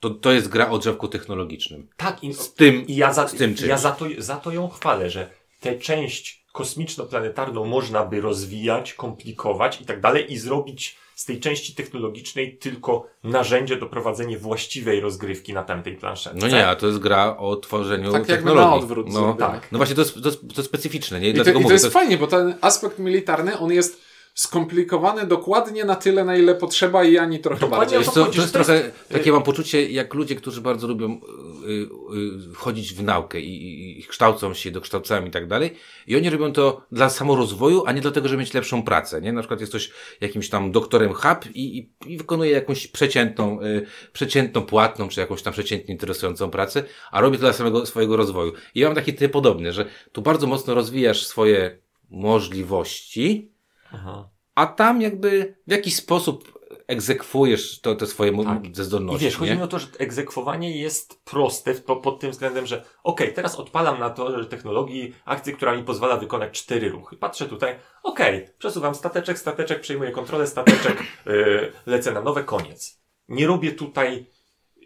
to, to jest gra o drzewku technologicznym. tak, i, Z tym, i ja, za, z tym czymś. ja za, to, za to ją chwalę, że tę część kosmiczno-planetarną można by rozwijać, komplikować i tak dalej i zrobić z tej części technologicznej tylko narzędzie do prowadzenia właściwej rozgrywki na tamtej planszetce. no nie, a to jest gra o tworzeniu Tak technologii. na odwrót no, tak. no właśnie to jest, to jest, to jest specyficzne, nie? I to, i to mówię, jest to fajnie, bo ten aspekt militarny, on jest skomplikowony dokładnie na tyle, na ile potrzeba i ani trochę Dokładnie bardziej. to chodzi, to jest to trochę, takie mam poczucie, jak ludzie, którzy bardzo lubią y, y, y, wchodzić w naukę i, i, i kształcą się, dokształcają i tak dalej. I oni robią to dla samorozwoju, a nie dlatego, żeby mieć lepszą pracę, nie? Na przykład jest ktoś jakimś tam doktorem hub i, i, i wykonuje jakąś przeciętną, y, przeciętną płatną, czy jakąś tam przeciętnie interesującą pracę, a robi to dla samego swojego rozwoju. I ja mam taki typ podobny, że tu bardzo mocno rozwijasz swoje możliwości, Aha. a tam jakby w jakiś sposób egzekwujesz to, te swoje Tak. ze I zdolności. wiesz, chodzi nie? mi o to, że egzekwowanie jest proste w- po, pod tym względem, że okej, teraz odpalam na to, że technologii akcję, która mi pozwala wykonać cztery ruchy. Patrzę tutaj, okej, przesuwam stateczek, stateczek, przejmuję kontrolę, stateczek, yy, lecę na nowe, koniec. Nie robię tutaj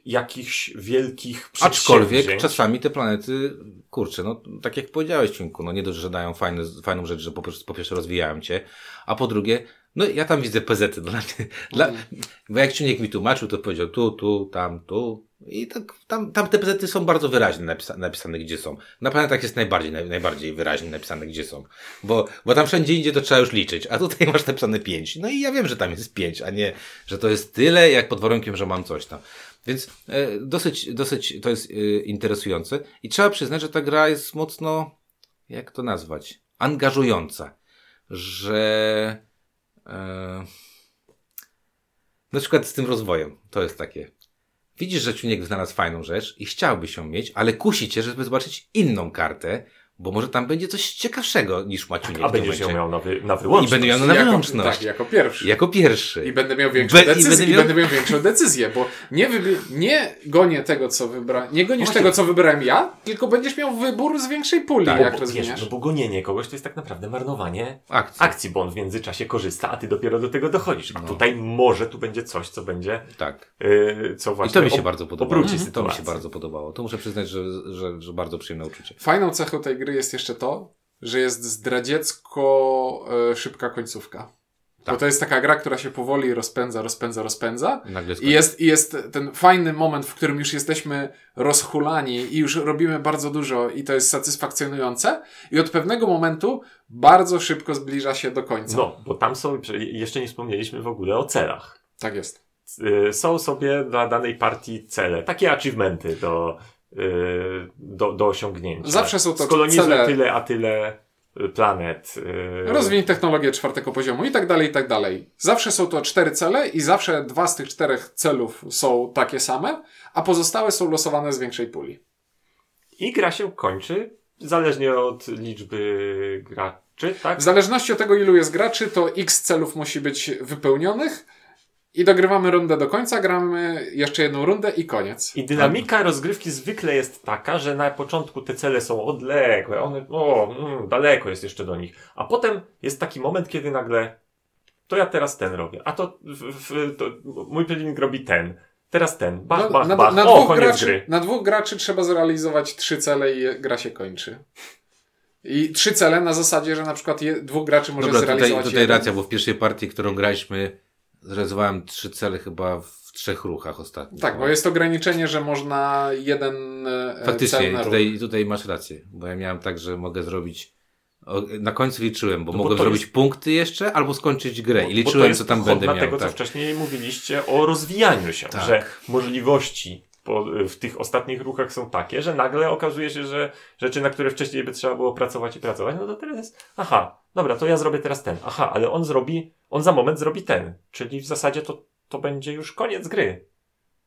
jakichś wielkich Aczkolwiek przedsięwzięć. czasami te planety, kurczę, no tak jak powiedziałeś, Ciunku, no nie dość, że dają fajne, fajną rzecz, że po, pierwsze- po pierwsze rozwijają cię, a po drugie, no ja tam widzę PZ-y. Dla, (laughs) dla, Mhm. bo jak Ciuniek mi tłumaczył, to powiedział tu, tu, tam, tu. I tak, tam, tam te prezety są bardzo wyraźnie napisa napisane, gdzie są. Na planetach jest najbardziej, naj, najbardziej wyraźnie napisane, gdzie są. Bo, bo tam wszędzie indziej to trzeba już liczyć, a tutaj (laughs) masz napisane 5. No i ja wiem, że tam jest 5, a nie, że to jest tyle, jak pod warunkiem, że mam coś tam. Więc e, dosyć, dosyć to jest e, interesujące. I trzeba przyznać, że ta gra jest mocno, jak to nazwać, angażująca. Że e, na przykład z tym rozwojem, to jest takie. Widzisz, że Ciuniek znalazł fajną rzecz i chciałbyś ją mieć, ale kusi cię, żeby zobaczyć inną kartę, bo może tam będzie coś ciekawszego niż Maciuniek A w tym będziesz ją miał na, wy, na I wyłączność. będę miał na jako, wyłączność. tak, jako pierwszy. Jako pierwszy. I będę miał większą Be- i decyzję. będę I miał- będę miał większą decyzję, bo nie, wybi- nie gonię tego, co wybrałem. Nie gonisz Właśnie. tego, co wybrałem ja, tylko będziesz miał wybór z większej puli, Tak, jak Bo, rozwiniesz. wiesz, no bo gonienie kogoś to jest tak naprawdę marnowanie Akcji. akcji, bo on w międzyczasie korzysta, a ty dopiero do tego dochodzisz. A No. tutaj może tu będzie coś, co będzie, Tak. yy, co I właśnie to mi się ob- bardzo podobało. obróci To mi się bardzo podobało. To muszę przyznać, że, że, że bardzo przyjemne uczucie. Fajną cechą tej gry jest jeszcze to, że jest zdradziecko e, szybka końcówka. Tak. Bo to jest taka gra, która się powoli rozpędza, rozpędza, rozpędza. I jest, I jest ten fajny moment, w którym już jesteśmy rozhulani i już robimy bardzo dużo i to jest satysfakcjonujące. I od pewnego momentu bardzo szybko zbliża się do końca. No, bo tam są, jeszcze nie wspomnieliśmy w ogóle o celach. Tak jest. Y, Są sobie dla danej partii cele, takie achievementy do, do, do osiągnięcia. Zawsze są to Skolonizuj cele- tyle, a tyle y, planet. y, Rozwiń technologię czwartego poziomu i tak dalej, i tak dalej. Zawsze są to cztery cele i zawsze dwa z tych czterech celów są takie same, a pozostałe są losowane z większej puli. I gra się kończy, zależnie od liczby graczy, tak? W zależności od tego, ilu jest graczy, to x celów musi być wypełnionych i dogrywamy rundę do końca, gramy jeszcze jedną rundę i koniec. I dynamika rozgrywki zwykle jest taka, że na początku te cele są odległe, one, o, mm, daleko jest jeszcze do nich. A potem jest taki moment, kiedy nagle, to ja teraz ten robię, a to, w, w, to mój przeciwnik robi ten, teraz ten, bach, No, bach, na, bach, na, o, dwóch koniec graczy, gry. na dwóch graczy trzeba zrealizować trzy cele i gra się kończy. I trzy cele na zasadzie, że na przykład je, dwóch graczy może Dobra, tutaj, zrealizować tutaj jeden. racja, bo w pierwszej partii, którą graliśmy, zrealizowałem trzy cele chyba w trzech ruchach ostatnio. Tak, bo jest ograniczenie, że można jeden e, cel Faktycznie, na ruch. tutaj, tutaj masz rację, bo ja miałem tak, że mogę zrobić. Na końcu liczyłem, bo No bo mogłem to zrobić jest- punkty jeszcze, albo skończyć grę. I Bo to liczyłem, co tam będę miał. tego, co tak. wcześniej mówiliście o rozwijaniu się, Tak. że możliwości po, w tych ostatnich ruchach są takie, że nagle okazuje się, że rzeczy, na które wcześniej by trzeba było pracować i pracować, no to teraz jest, aha, dobra, to ja zrobię teraz ten, aha, ale on zrobi, on za moment zrobi ten, czyli w zasadzie to, to będzie już koniec gry.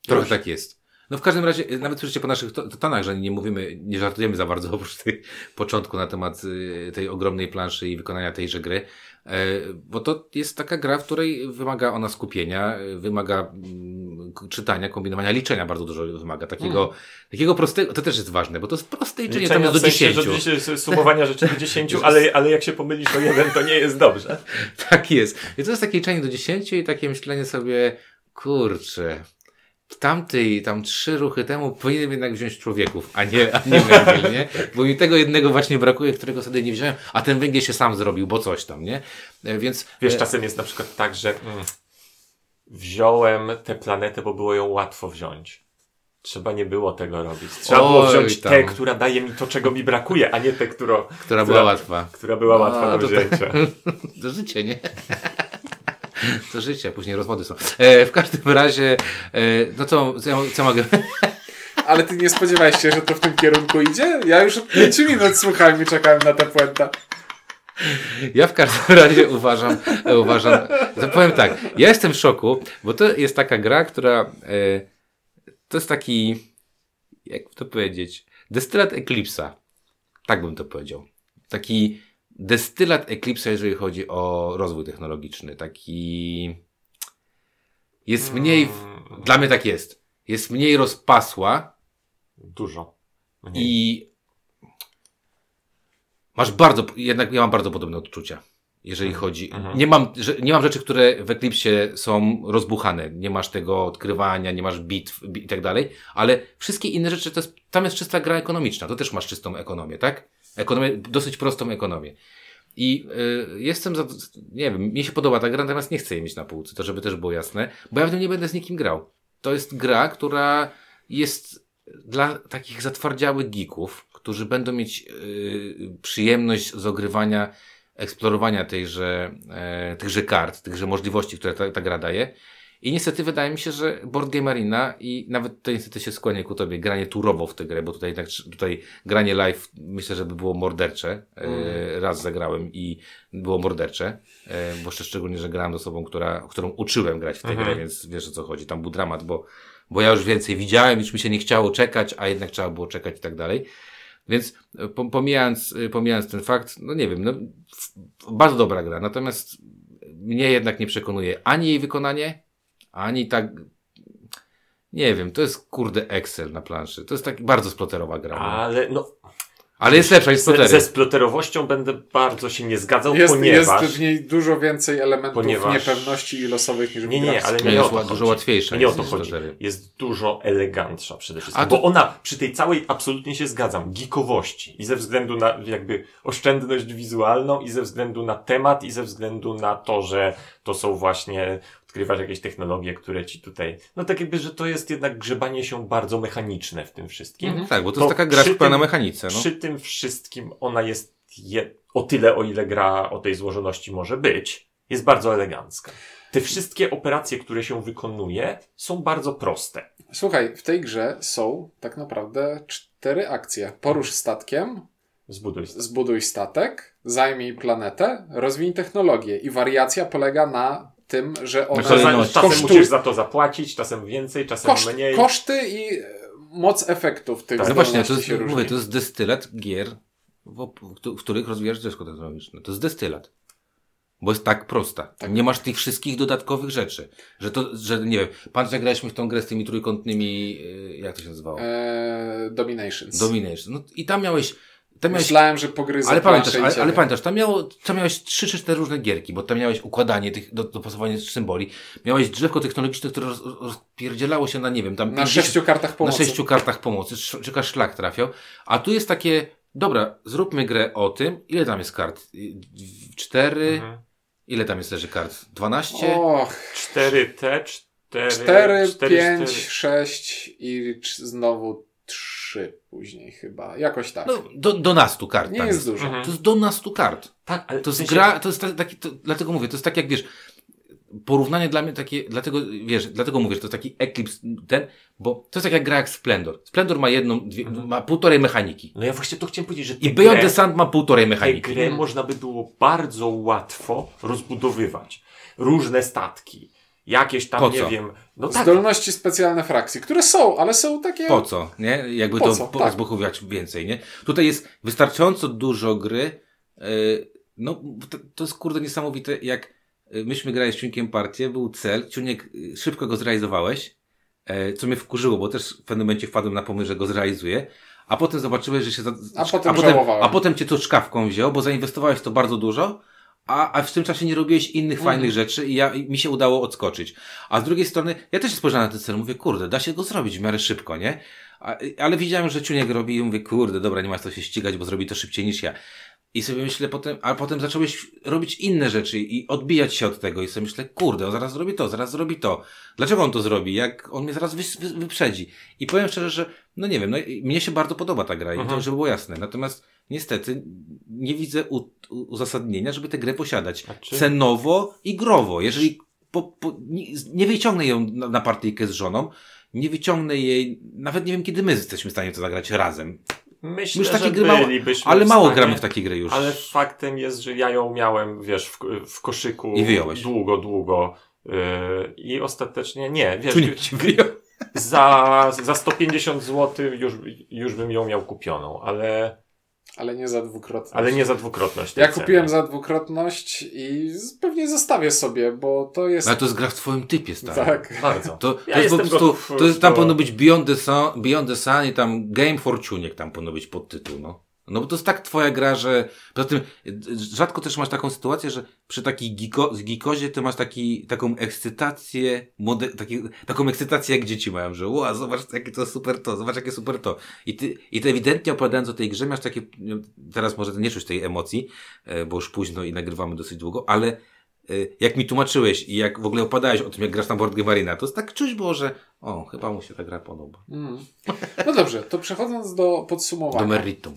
Trochę Już. tak jest. No w każdym razie, y, nawet słyszycie po naszych to- tonach, że nie mówimy, nie żartujemy za bardzo (laughs) oprócz tej początku na temat y, tej ogromnej planszy i wykonania tejże gry, e, bo to jest taka gra, w której wymaga ona skupienia, y, wymaga mm, czytania, kombinowania, liczenia bardzo dużo wymaga. Takiego, takiego prostego, to też jest ważne, bo to jest proste liczenie, tam Liczenia jest do sensie, 10. że dziesięć- sumowania rzeczy do 10, ale, (laughs) ale jak się pomylisz o jeden, to nie jest dobrze. Tak jest. I to jest takie liczenie do 10 i takie myślenie sobie, kurczę, w tamtej, tam trzy ruchy temu powinienem jednak wziąć człowieków, a nie, a nie węgiel, nie? Bo mi tego jednego właśnie brakuje, którego sobie nie wziąłem, a ten węgiel się sam zrobił, bo coś tam, nie? E, Więc Wiesz, e, czasem jest na przykład tak, że mm, wziąłem tę planetę, bo było ją łatwo wziąć. Trzeba nie było tego robić. Trzeba było Oj, wziąć tam. tę, która daje mi to, czego mi brakuje, a nie tę, która, która była łatwa. która była łatwa A, do to tak. wzięcia. (laughs) To życie, nie? (laughs) (laughs) To życie, później rozwody są. E, w każdym razie, e, no co, co, ja, co mogę... (laughs) Ale ty nie spodziewałeś się, że to w tym kierunku idzie? Ja już od 5 minut słuchałem i czekałem na tę puentę. Ja w każdym razie uważam, e, uważam, to powiem tak, ja jestem w szoku, bo to jest taka gra, która, e, to jest taki, jak to powiedzieć, destylat Eclipse'a. Tak bym to powiedział. Taki destylat Eclipse'a, jeżeli chodzi o rozwój technologiczny. Taki, jest mniej, Mm, dla mnie tak jest, jest mniej rozpasła, Dużo. Mniej. i masz bardzo, jednak ja mam bardzo podobne odczucia. Jeżeli chodzi, Mhm. nie mam, że, nie mam rzeczy, które w Eclipsie są rozbuchane. Nie masz tego odkrywania, nie masz bitw bi- i tak dalej, ale wszystkie inne rzeczy, to jest, tam jest czysta gra ekonomiczna. To też masz czystą ekonomię, tak? Ekonomię, dosyć prostą ekonomię. I y, jestem, za, nie wiem, mi się podoba ta gra, natomiast nie chcę jej mieć na półce, to żeby też było jasne, bo ja w nią nie będę z nikim grał. To jest gra, która jest dla takich zatwardziałych geeków, którzy będą mieć yy, przyjemność z ogrywania, eksplorowania tejże, e, tychże kart, tychże możliwości, które ta, ta gra daje. I niestety wydaje mi się, że Board Game Arena i nawet to niestety się skłania ku tobie, granie turowo w tę grę, bo tutaj, tak, tutaj granie live myślę, że by było mordercze. E, raz zagrałem i było mordercze, e, bo szczególnie, że grałem z osobą, która, którą uczyłem grać w tę Mhm. grę, więc wiesz o co chodzi. Tam był dramat, bo, bo ja już więcej widziałem, już mi się nie chciało czekać, a jednak trzeba było czekać i tak dalej. Więc e, po- pomijając, e, pomijając ten fakt, no nie wiem, no, bardzo dobra gra, natomiast mnie jednak nie przekonuje ani jej wykonanie, ani tak. Nie wiem, to jest kurde Excel na planszy. To jest tak bardzo sploterowa gra. no. Ale no, Ale jest lepsza ze, splotery. ze sploterowością będę bardzo się nie zgadzał, Jest, ponieważ... jest w niej dużo więcej elementów Ponieważ- niepewności i losowych niż w Nie, nie, grach ale Nie, nie o jest to chodzi. dużo łatwiejsza Nie o jest to chodzi. splotery. Jest dużo elegantsza przede wszystkim. A to- Bo ona przy tej całej, absolutnie się zgadzam, geekowości i ze względu na jakby oszczędność wizualną i ze względu na temat i ze względu na to, że to są właśnie odkrywać jakieś technologie, które ci tutaj, no tak jakby, że to jest jednak grzebanie się bardzo mechaniczne w tym wszystkim. Mhm. Tak, bo to To jest taka gra skupiona na mechanice. No. Przy tym wszystkim ona jest je, o tyle, o ile gra o tej złożoności może być, jest bardzo elegancka. Te wszystkie operacje, które się wykonuje, są bardzo proste. Słuchaj, w tej grze są tak naprawdę cztery akcje. Porusz statkiem, Zbuduj. zbuduj statek, zajmij planetę, rozwij technologię. I wariacja polega na tym, że ona Na kolejności. Czasem, czasem kosztuje- musisz za to zapłacić, czasem więcej, czasem koszt, mniej. koszty i e, moc efektów tych Tak. No właśnie, to jest, mówię, to jest destylat gier, w, w których rozwijasz dziecko technologiczne. To jest destylat. Bo jest tak prosta. Tak. Nie masz tych wszystkich dodatkowych rzeczy. Że to, że nie wiem, pamiętasz jak graliśmy w tą grę z tymi trójkątnymi, yy, jak to się nazywało? E, Dominations. Domination. No i tam miałeś, tam miałeś Myślałem, że pogryzę ale pamiętasz, ale, ale pamiętasz, tam, miało, tam miałeś trzy czy cztery różne gierki, bo tam miałeś układanie tych, do, dopasowanie symboli. Miałeś drzewko technologiczne, które roz, rozpierdzielało się na, nie wiem, tam Na 50 sześciu kartach pomocy. na sześciu kartach pomocy, czeka szlak trafiał. A tu jest takie, dobra, zróbmy grę o tym, ile tam jest kart? Cztery, Mhm. ile tam jest leży kart? Dwanaście? Och, 4T, 4, cztery, 4, pięć, sześć i cz- znowu trzy później chyba. Jakoś tak. No, do, do nastu kart Nie tam jest dużo. Mhm. To jest do nastu kart. Tak, ale To jest sensie- gra, to jest ta- taki, to, dlatego mówię, to jest tak jak wiesz, porównanie dla mnie takie, dlatego wiesz, dlatego mówię, że to jest taki Eclipse ten, bo to jest tak jak gra jak Splendor. Splendor ma jedną, dwie, ma półtorej mechaniki. No ja właśnie to chciałem powiedzieć, że I tę Beyond grę- the Sand ma półtorej Tę mechaniki. grę można by było bardzo łatwo rozbudowywać. Różne statki. Jakieś tam, Po nie co? wiem. No tak, Zdolności specjalne frakcji, które są, ale są takie... Po co, nie? Jakby Po to co? Tak. zbuchować więcej, nie? Tutaj jest wystarczająco dużo gry. Yy, no, to, to jest kurde niesamowite, jak yy, myśmy grali z Ciunkiem partię, był cel, Ciuniek, yy, szybko go zrealizowałeś, yy, co mnie wkurzyło, bo też w pewnym momencie wpadłem na pomysł, że go zrealizuję, a potem zobaczyłeś, że się... Za, A potem a potem, żałowałem. a potem cię to czkawką wziął, bo zainwestowałeś w to bardzo dużo, a, a w tym czasie nie robiłeś innych Mhm. fajnych rzeczy i, ja, i mi się udało odskoczyć. A z drugiej strony, ja też spojrzałem na ten cel, mówię, kurde, da się go zrobić w miarę szybko, nie? A, ale widziałem, że Ciuniek robi i mówię, kurde, dobra, nie ma co się ścigać, bo zrobi to szybciej niż ja. I sobie myślę potem, a potem zacząłeś robić inne rzeczy i odbijać się od tego i sobie myślę, kurde, on zaraz zrobi to, zaraz zrobi to. Dlaczego on to zrobi? Jak on mnie zaraz wy, wy, wyprzedzi? I powiem szczerze, że, no nie wiem, no, i mnie się bardzo podoba ta gra i Mhm. to, żeby było jasne. Natomiast niestety nie widzę u, uzasadnienia, żeby tę grę posiadać. Znaczy- Cenowo i growo. Jeżeli po, po, nie, nie wyciągnę ją na, na partyjkę z żoną, nie wyciągnę jej, nawet nie wiem kiedy my jesteśmy w stanie to zagrać razem. Myślę, Już takie że gry mało, ale mało stanie, gramy w takie gry już. Ale faktem jest, że ja ją miałem, wiesz, w, w koszyku I wyjąłeś. długo, długo. Yy, I ostatecznie nie, wiesz, wyjął. za, za 150 zł już, już bym ją miał kupioną, ale, Ale nie za dwukrotność. ale nie za dwukrotność. tej Ja ceny. kupiłem za dwukrotność i pewnie zostawię sobie, bo to jest... Ale to jest gra w twoim typie, stary. Tak. Bardzo. To, to, Ja jest po prostu, to jest, tam powinno być Beyond the, Sun, Beyond the Sun i tam Game for Tuniek tam powinno być podtytuł, no. No bo to jest tak twoja gra, że poza tym y, rzadko też masz taką sytuację, że przy takiej giko, gikozie ty masz taki, taką ekscytację, młode, taki, taką ekscytację jak dzieci mają, że ła, zobacz jakie to super to, zobacz jakie super to. I ty, i ty ewidentnie opowiadając o tej grze masz takie, no, teraz może nie czuć tej emocji, e, bo już późno i nagrywamy dosyć długo, ale y, jak mi tłumaczyłeś i jak w ogóle opadałeś o tym, jak grasz na Board Game Arena, to tak czuć było, że o, chyba mu się ta gra podoba. Mm. No dobrze, to przechodząc do podsumowania. Do meritum.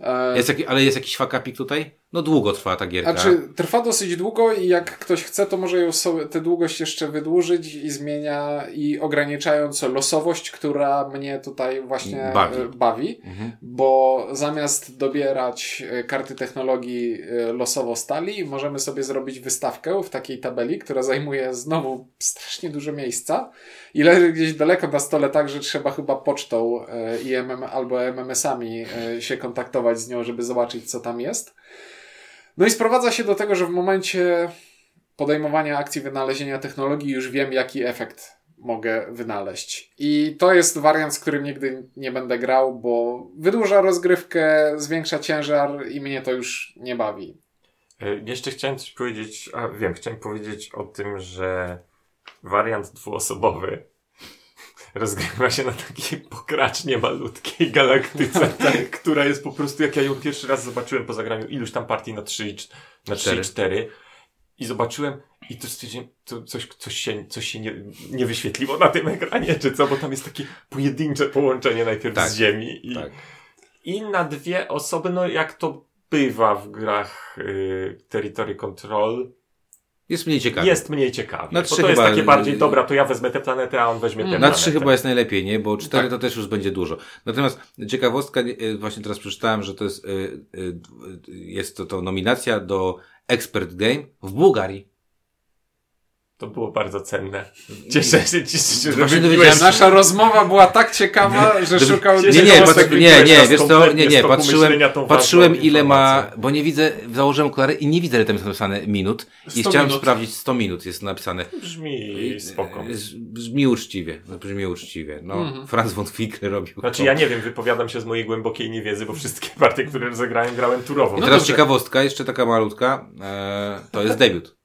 E, Jest jaki, ale jest jakiś fakapik tutaj? No długo trwa ta gierka. Znaczy, trwa dosyć długo i jak ktoś chce, to może ją sobie, tę długość jeszcze wydłużyć i zmienia i ograniczając losowość, która mnie tutaj właśnie Bawi. e, bawi Mhm. bo zamiast dobierać e, karty technologii e, losowo stali, możemy sobie zrobić wystawkę w takiej tabeli, która zajmuje znowu strasznie dużo miejsca i leży gdzieś daleko na stole, tak, że trzeba chyba pocztą i MM, albo MMS-ami się kontaktować z nią, żeby zobaczyć, co tam jest. No i sprowadza się do tego, że w momencie podejmowania akcji wynalezienia technologii już wiem, jaki efekt mogę wynaleźć. I to jest wariant, z którym nigdy nie będę grał, bo wydłuża rozgrywkę, zwiększa ciężar i mnie to już nie bawi. E, Jeszcze chciałem coś powiedzieć, a wiem, chciałem powiedzieć o tym, że wariant dwuosobowy rozgrywa się na takiej pokracznie malutkiej galaktyce, (laughs) która jest po prostu, jak ja ją pierwszy raz zobaczyłem po zagraniu iluś tam partii na 3 i cz- na 3 i Cztery. 4 i zobaczyłem i to stwierdziłem, to coś, coś się, coś się nie, nie wyświetliło na tym ekranie, czy co, bo tam jest takie pojedyncze połączenie najpierw Tak, z Ziemi i, Tak. i na dwie osoby, no jak to bywa w grach y, Territory Control, Jest mniej ciekawe. jest mniej ciekawie. Na bo to jest takie bardziej, dobra, to ja wezmę tę planetę, a on weźmie tę. Na planetę. trzy chyba jest najlepiej, nie? Bo cztery Tak. to też już będzie dużo. Natomiast ciekawostka, y, właśnie teraz przeczytałem, że to jest, y, y, jest to, to nominacja do Expert Game w Bułgarii. To było bardzo cenne. Cieszę się, cieszę się, że Właśnie dowiedziałem Nasza rozmowa była tak ciekawa, że Żeby- szukał... Cieszę Nie, nie, patrz, tak nie, nie, wiesz co, nie, nie, patrzyłem, patrzyłem ile ma, bo nie widzę, założyłem okulary i nie widzę ile tam jest napisane minut i 100 chciałem minut. sprawdzić 100 minut jest napisane. Brzmi spoko. Z- Brzmi uczciwie, brzmi uczciwie. No, Mhm. Franz von Fickle robił Znaczy to. ja nie wiem, wypowiadam się z mojej głębokiej niewiedzy, bo wszystkie (laughs) partie, które rozegrałem, grałem turowo. I No teraz dobrze. ciekawostka, jeszcze taka malutka, e, to jest debiut.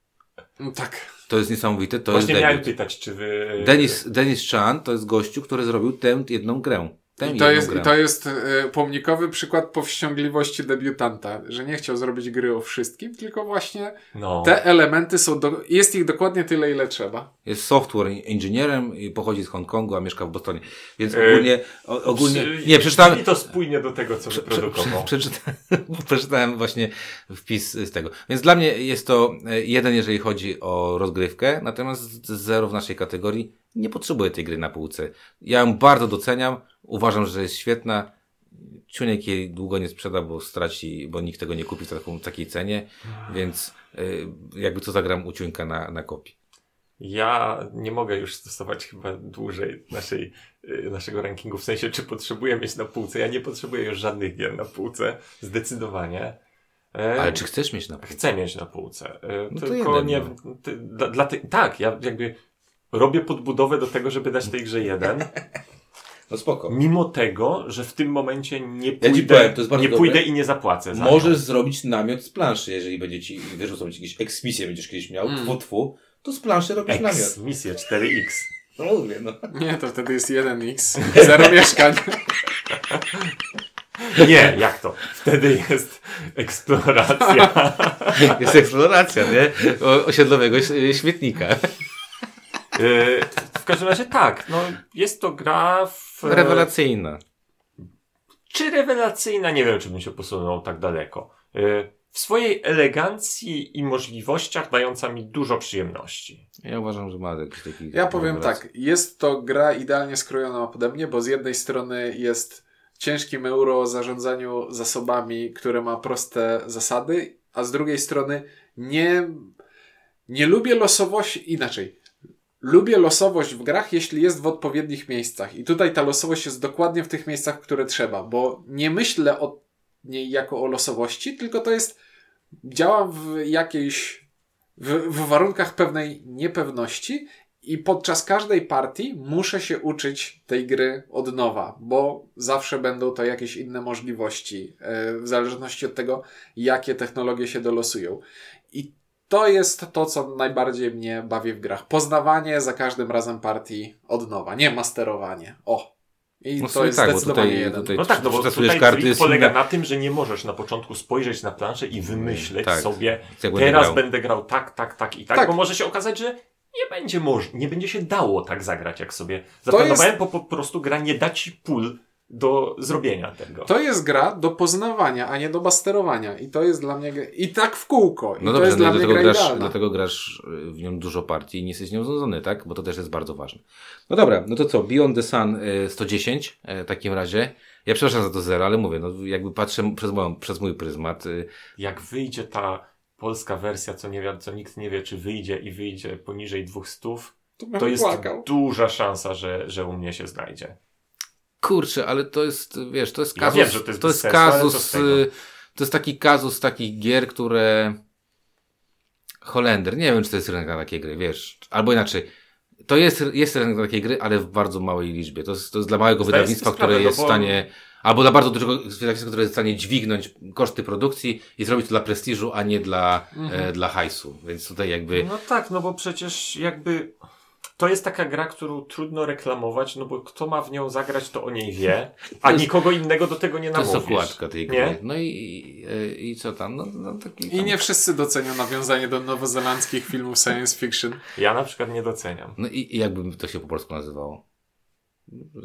No Tak. To jest niesamowite, to Właśnie jest miałem pytać, czy wy... Denis, Denis Chan to jest gościu, który zrobił tę jedną grę. Jedną to jest, grę. to jest e, pomnikowy przykład powściągliwości debiutanta, że nie chciał zrobić gry o wszystkim, tylko właśnie No. te elementy są, do, jest ich dokładnie tyle, ile trzeba. Jest software inżynierem i pochodzi z Hongkongu, a mieszka w Bostonie. Więc E, ogólnie, ogólnie, Przy- nie, przeczytałem, I to spójnie do tego, co Prze- prze- wyprodukował. Przeczytałem, (laughs) przeczytałem właśnie wpis z tego. Więc dla mnie jest to e, jeden, jeżeli chodzi o rozgrywkę, natomiast zero w naszej kategorii. Nie potrzebuję tej gry na półce. Ja ją bardzo doceniam, uważam, że jest świetna. Ciuniek jej długo nie sprzeda, bo straci, bo nikt tego nie kupi w taką, takiej cenie, więc y, jakby co zagram u Ciuńka na, na kopii. Ja nie mogę już stosować chyba dłużej naszej, y, naszego rankingu, w sensie, czy potrzebuję mieć na półce. Ja nie potrzebuję już żadnych gier na półce, zdecydowanie. E, Ale czy chcesz mieć na półce? Chcę mieć na półce. e, No to tylko jeden, nie. no. Dla, dla ty, tak, ja jakby robię podbudowę do tego, żeby dać tej grze jeden, (laughs) No spoko. mimo tego, że w tym momencie nie pójdę, powiem, to jest bardzo nie pójdę i nie zapłacę za. Możesz zrobić namiot z planszy, jeżeli będzie ci, zrobić jakieś eksmisje będziesz kiedyś miał, Mm. tfu, tfu, to z planszy robisz namiot. X, misję 4X. No mówię, no. Nie, to wtedy jest 1x, (laughs) zero mieszkań. (laughs) Nie, jak to? Wtedy jest eksploracja. Jest eksploracja, nie? O, osiedlowego śmietnika. Yy, w każdym razie tak, no jest to gra w... Rewelacyjna. Czy rewelacyjna? Nie wiem, czy bym się posunął tak daleko. Yy, w swojej elegancji i możliwościach dająca mi dużo przyjemności. Ja uważam, że ma jakiś taki... Ja powiem tak, jest to gra idealnie skrojona pode mnie, bo z jednej strony jest ciężkim euro o zarządzaniu zasobami, które ma proste zasady, a z drugiej strony nie, nie lubię losowości, inaczej. Lubię losowość w grach, jeśli jest w odpowiednich miejscach. I tutaj ta losowość jest dokładnie w tych miejscach, które trzeba, bo nie myślę o niej jako o losowości, tylko to jest, działam w jakiejś, w, w warunkach pewnej niepewności i podczas każdej partii muszę się uczyć tej gry od nowa, bo zawsze będą to jakieś inne możliwości, e, w zależności od tego, jakie technologie się dolosują. I to jest to, co najbardziej mnie bawi w grach. Poznawanie za każdym razem partii od nowa, nie masterowanie. O! I No to jest tak, zdecydowanie tutaj- jeden. tutaj- No tak, no bo tutaj karty, jest polega inna- na tym, że nie możesz na początku spojrzeć na planszę i wymyśleć Tak. sobie, będę teraz grał. będę grał tak, tak, tak i tak, Tak. bo może się okazać, że nie będzie moż nie będzie się dało tak zagrać, jak sobie zaplanowałem, bo po prostu gra nie da ci pól do zrobienia tego. To jest gra do poznawania, a nie do basterowania. I to jest dla mnie. I tak w kółko. I No to dobrze, jest no dla mnie dlatego gra grasz, idealna. dlatego grasz y, w nią dużo partii i nie jesteś nią znudzony, tak? Bo to też jest bardzo ważne. No dobra, no to co? Beyond the Sun y, 110 y, w takim razie. Ja przepraszam za to zero, ale mówię, no jakby patrzę przez, moją, przez mój pryzmat. y, Jak wyjdzie ta polska wersja, co, nie wie, co nikt nie wie, czy wyjdzie i wyjdzie poniżej 200, To, to jest płakał. duża szansa, że, że u mnie się znajdzie. Kurczę, ale to jest, wiesz, to jest Ja kazus. wiem, że to jest bez jest sensu, ale co z kazus. tego? y, To jest taki kazus takich gier, które. Holender, nie wiem, czy to jest rynek na takie gry, wiesz. Albo inaczej. To jest, jest rynek na takie gry, ale w bardzo małej liczbie. To jest, to jest dla małego Zdaję wydawnictwa, sprawę, które no jest w stanie. Albo dla bardzo dużego wydawnictwa, które jest w stanie dźwignąć koszty produkcji i zrobić to dla prestiżu, a nie dla, e, dla hajsu. Więc tutaj jakby. No tak, no bo przecież jakby to jest taka gra, którą trudno reklamować, no bo kto ma w nią zagrać, to o niej wie, (laughs) a jest- nikogo innego do tego nie To jest namówisz. okładka tej gry. Nie? No i, i, i co tam? No, no taki I tam- nie wszyscy docenią nawiązanie do nowozelandzkich filmów science fiction. Ja na przykład nie doceniam. No i, i jakby to się po polsku nazywało?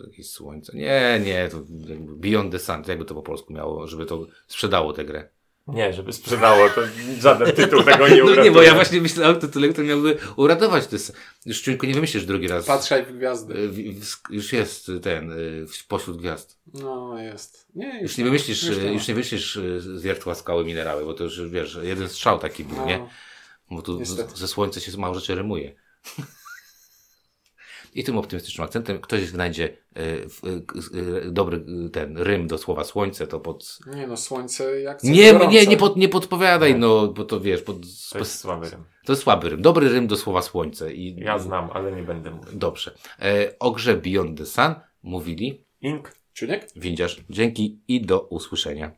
Jakieś słońce. Nie, nie, to jakby Beyond the Sun, jakby to po polsku miało, żeby to sprzedało tę grę. Nie, żeby sprzedało, to żaden tytuł tego nie (laughs) No uratuje. nie, bo ja właśnie myślałem o tytule, który miałby uratować. To jest, już Ciuńku nie wymyślisz drugi raz. Patrzaj w gwiazdy. Y, w- w- Już jest ten, y, w- pośród gwiazd. No, jest. Nie, Już nie wymyślisz, już nie ma. już nie wymyślisz y, z wiertła skały minerały, bo to już, wiesz, jeden strzał taki był, nie? No, Bo tu Niestety. ze słońca się mało rzeczy rymuje. I tym optymistycznym akcentem ktoś znajdzie y, w- y, y, dobry ten rym do słowa słońce, to pod... nie no, słońce jak Nie, gorące. nie, nie, pod, nie podpowiadaj, Nie. no, bo to wiesz, pod, To jest słaby rym. to jest słaby rym. Dobry rym do słowa słońce. I, Ja znam, ale nie będę mówił. Dobrze. E, o grze Beyond the Sun mówili Ink Czuniek? Windziarz. Dzięki i do usłyszenia.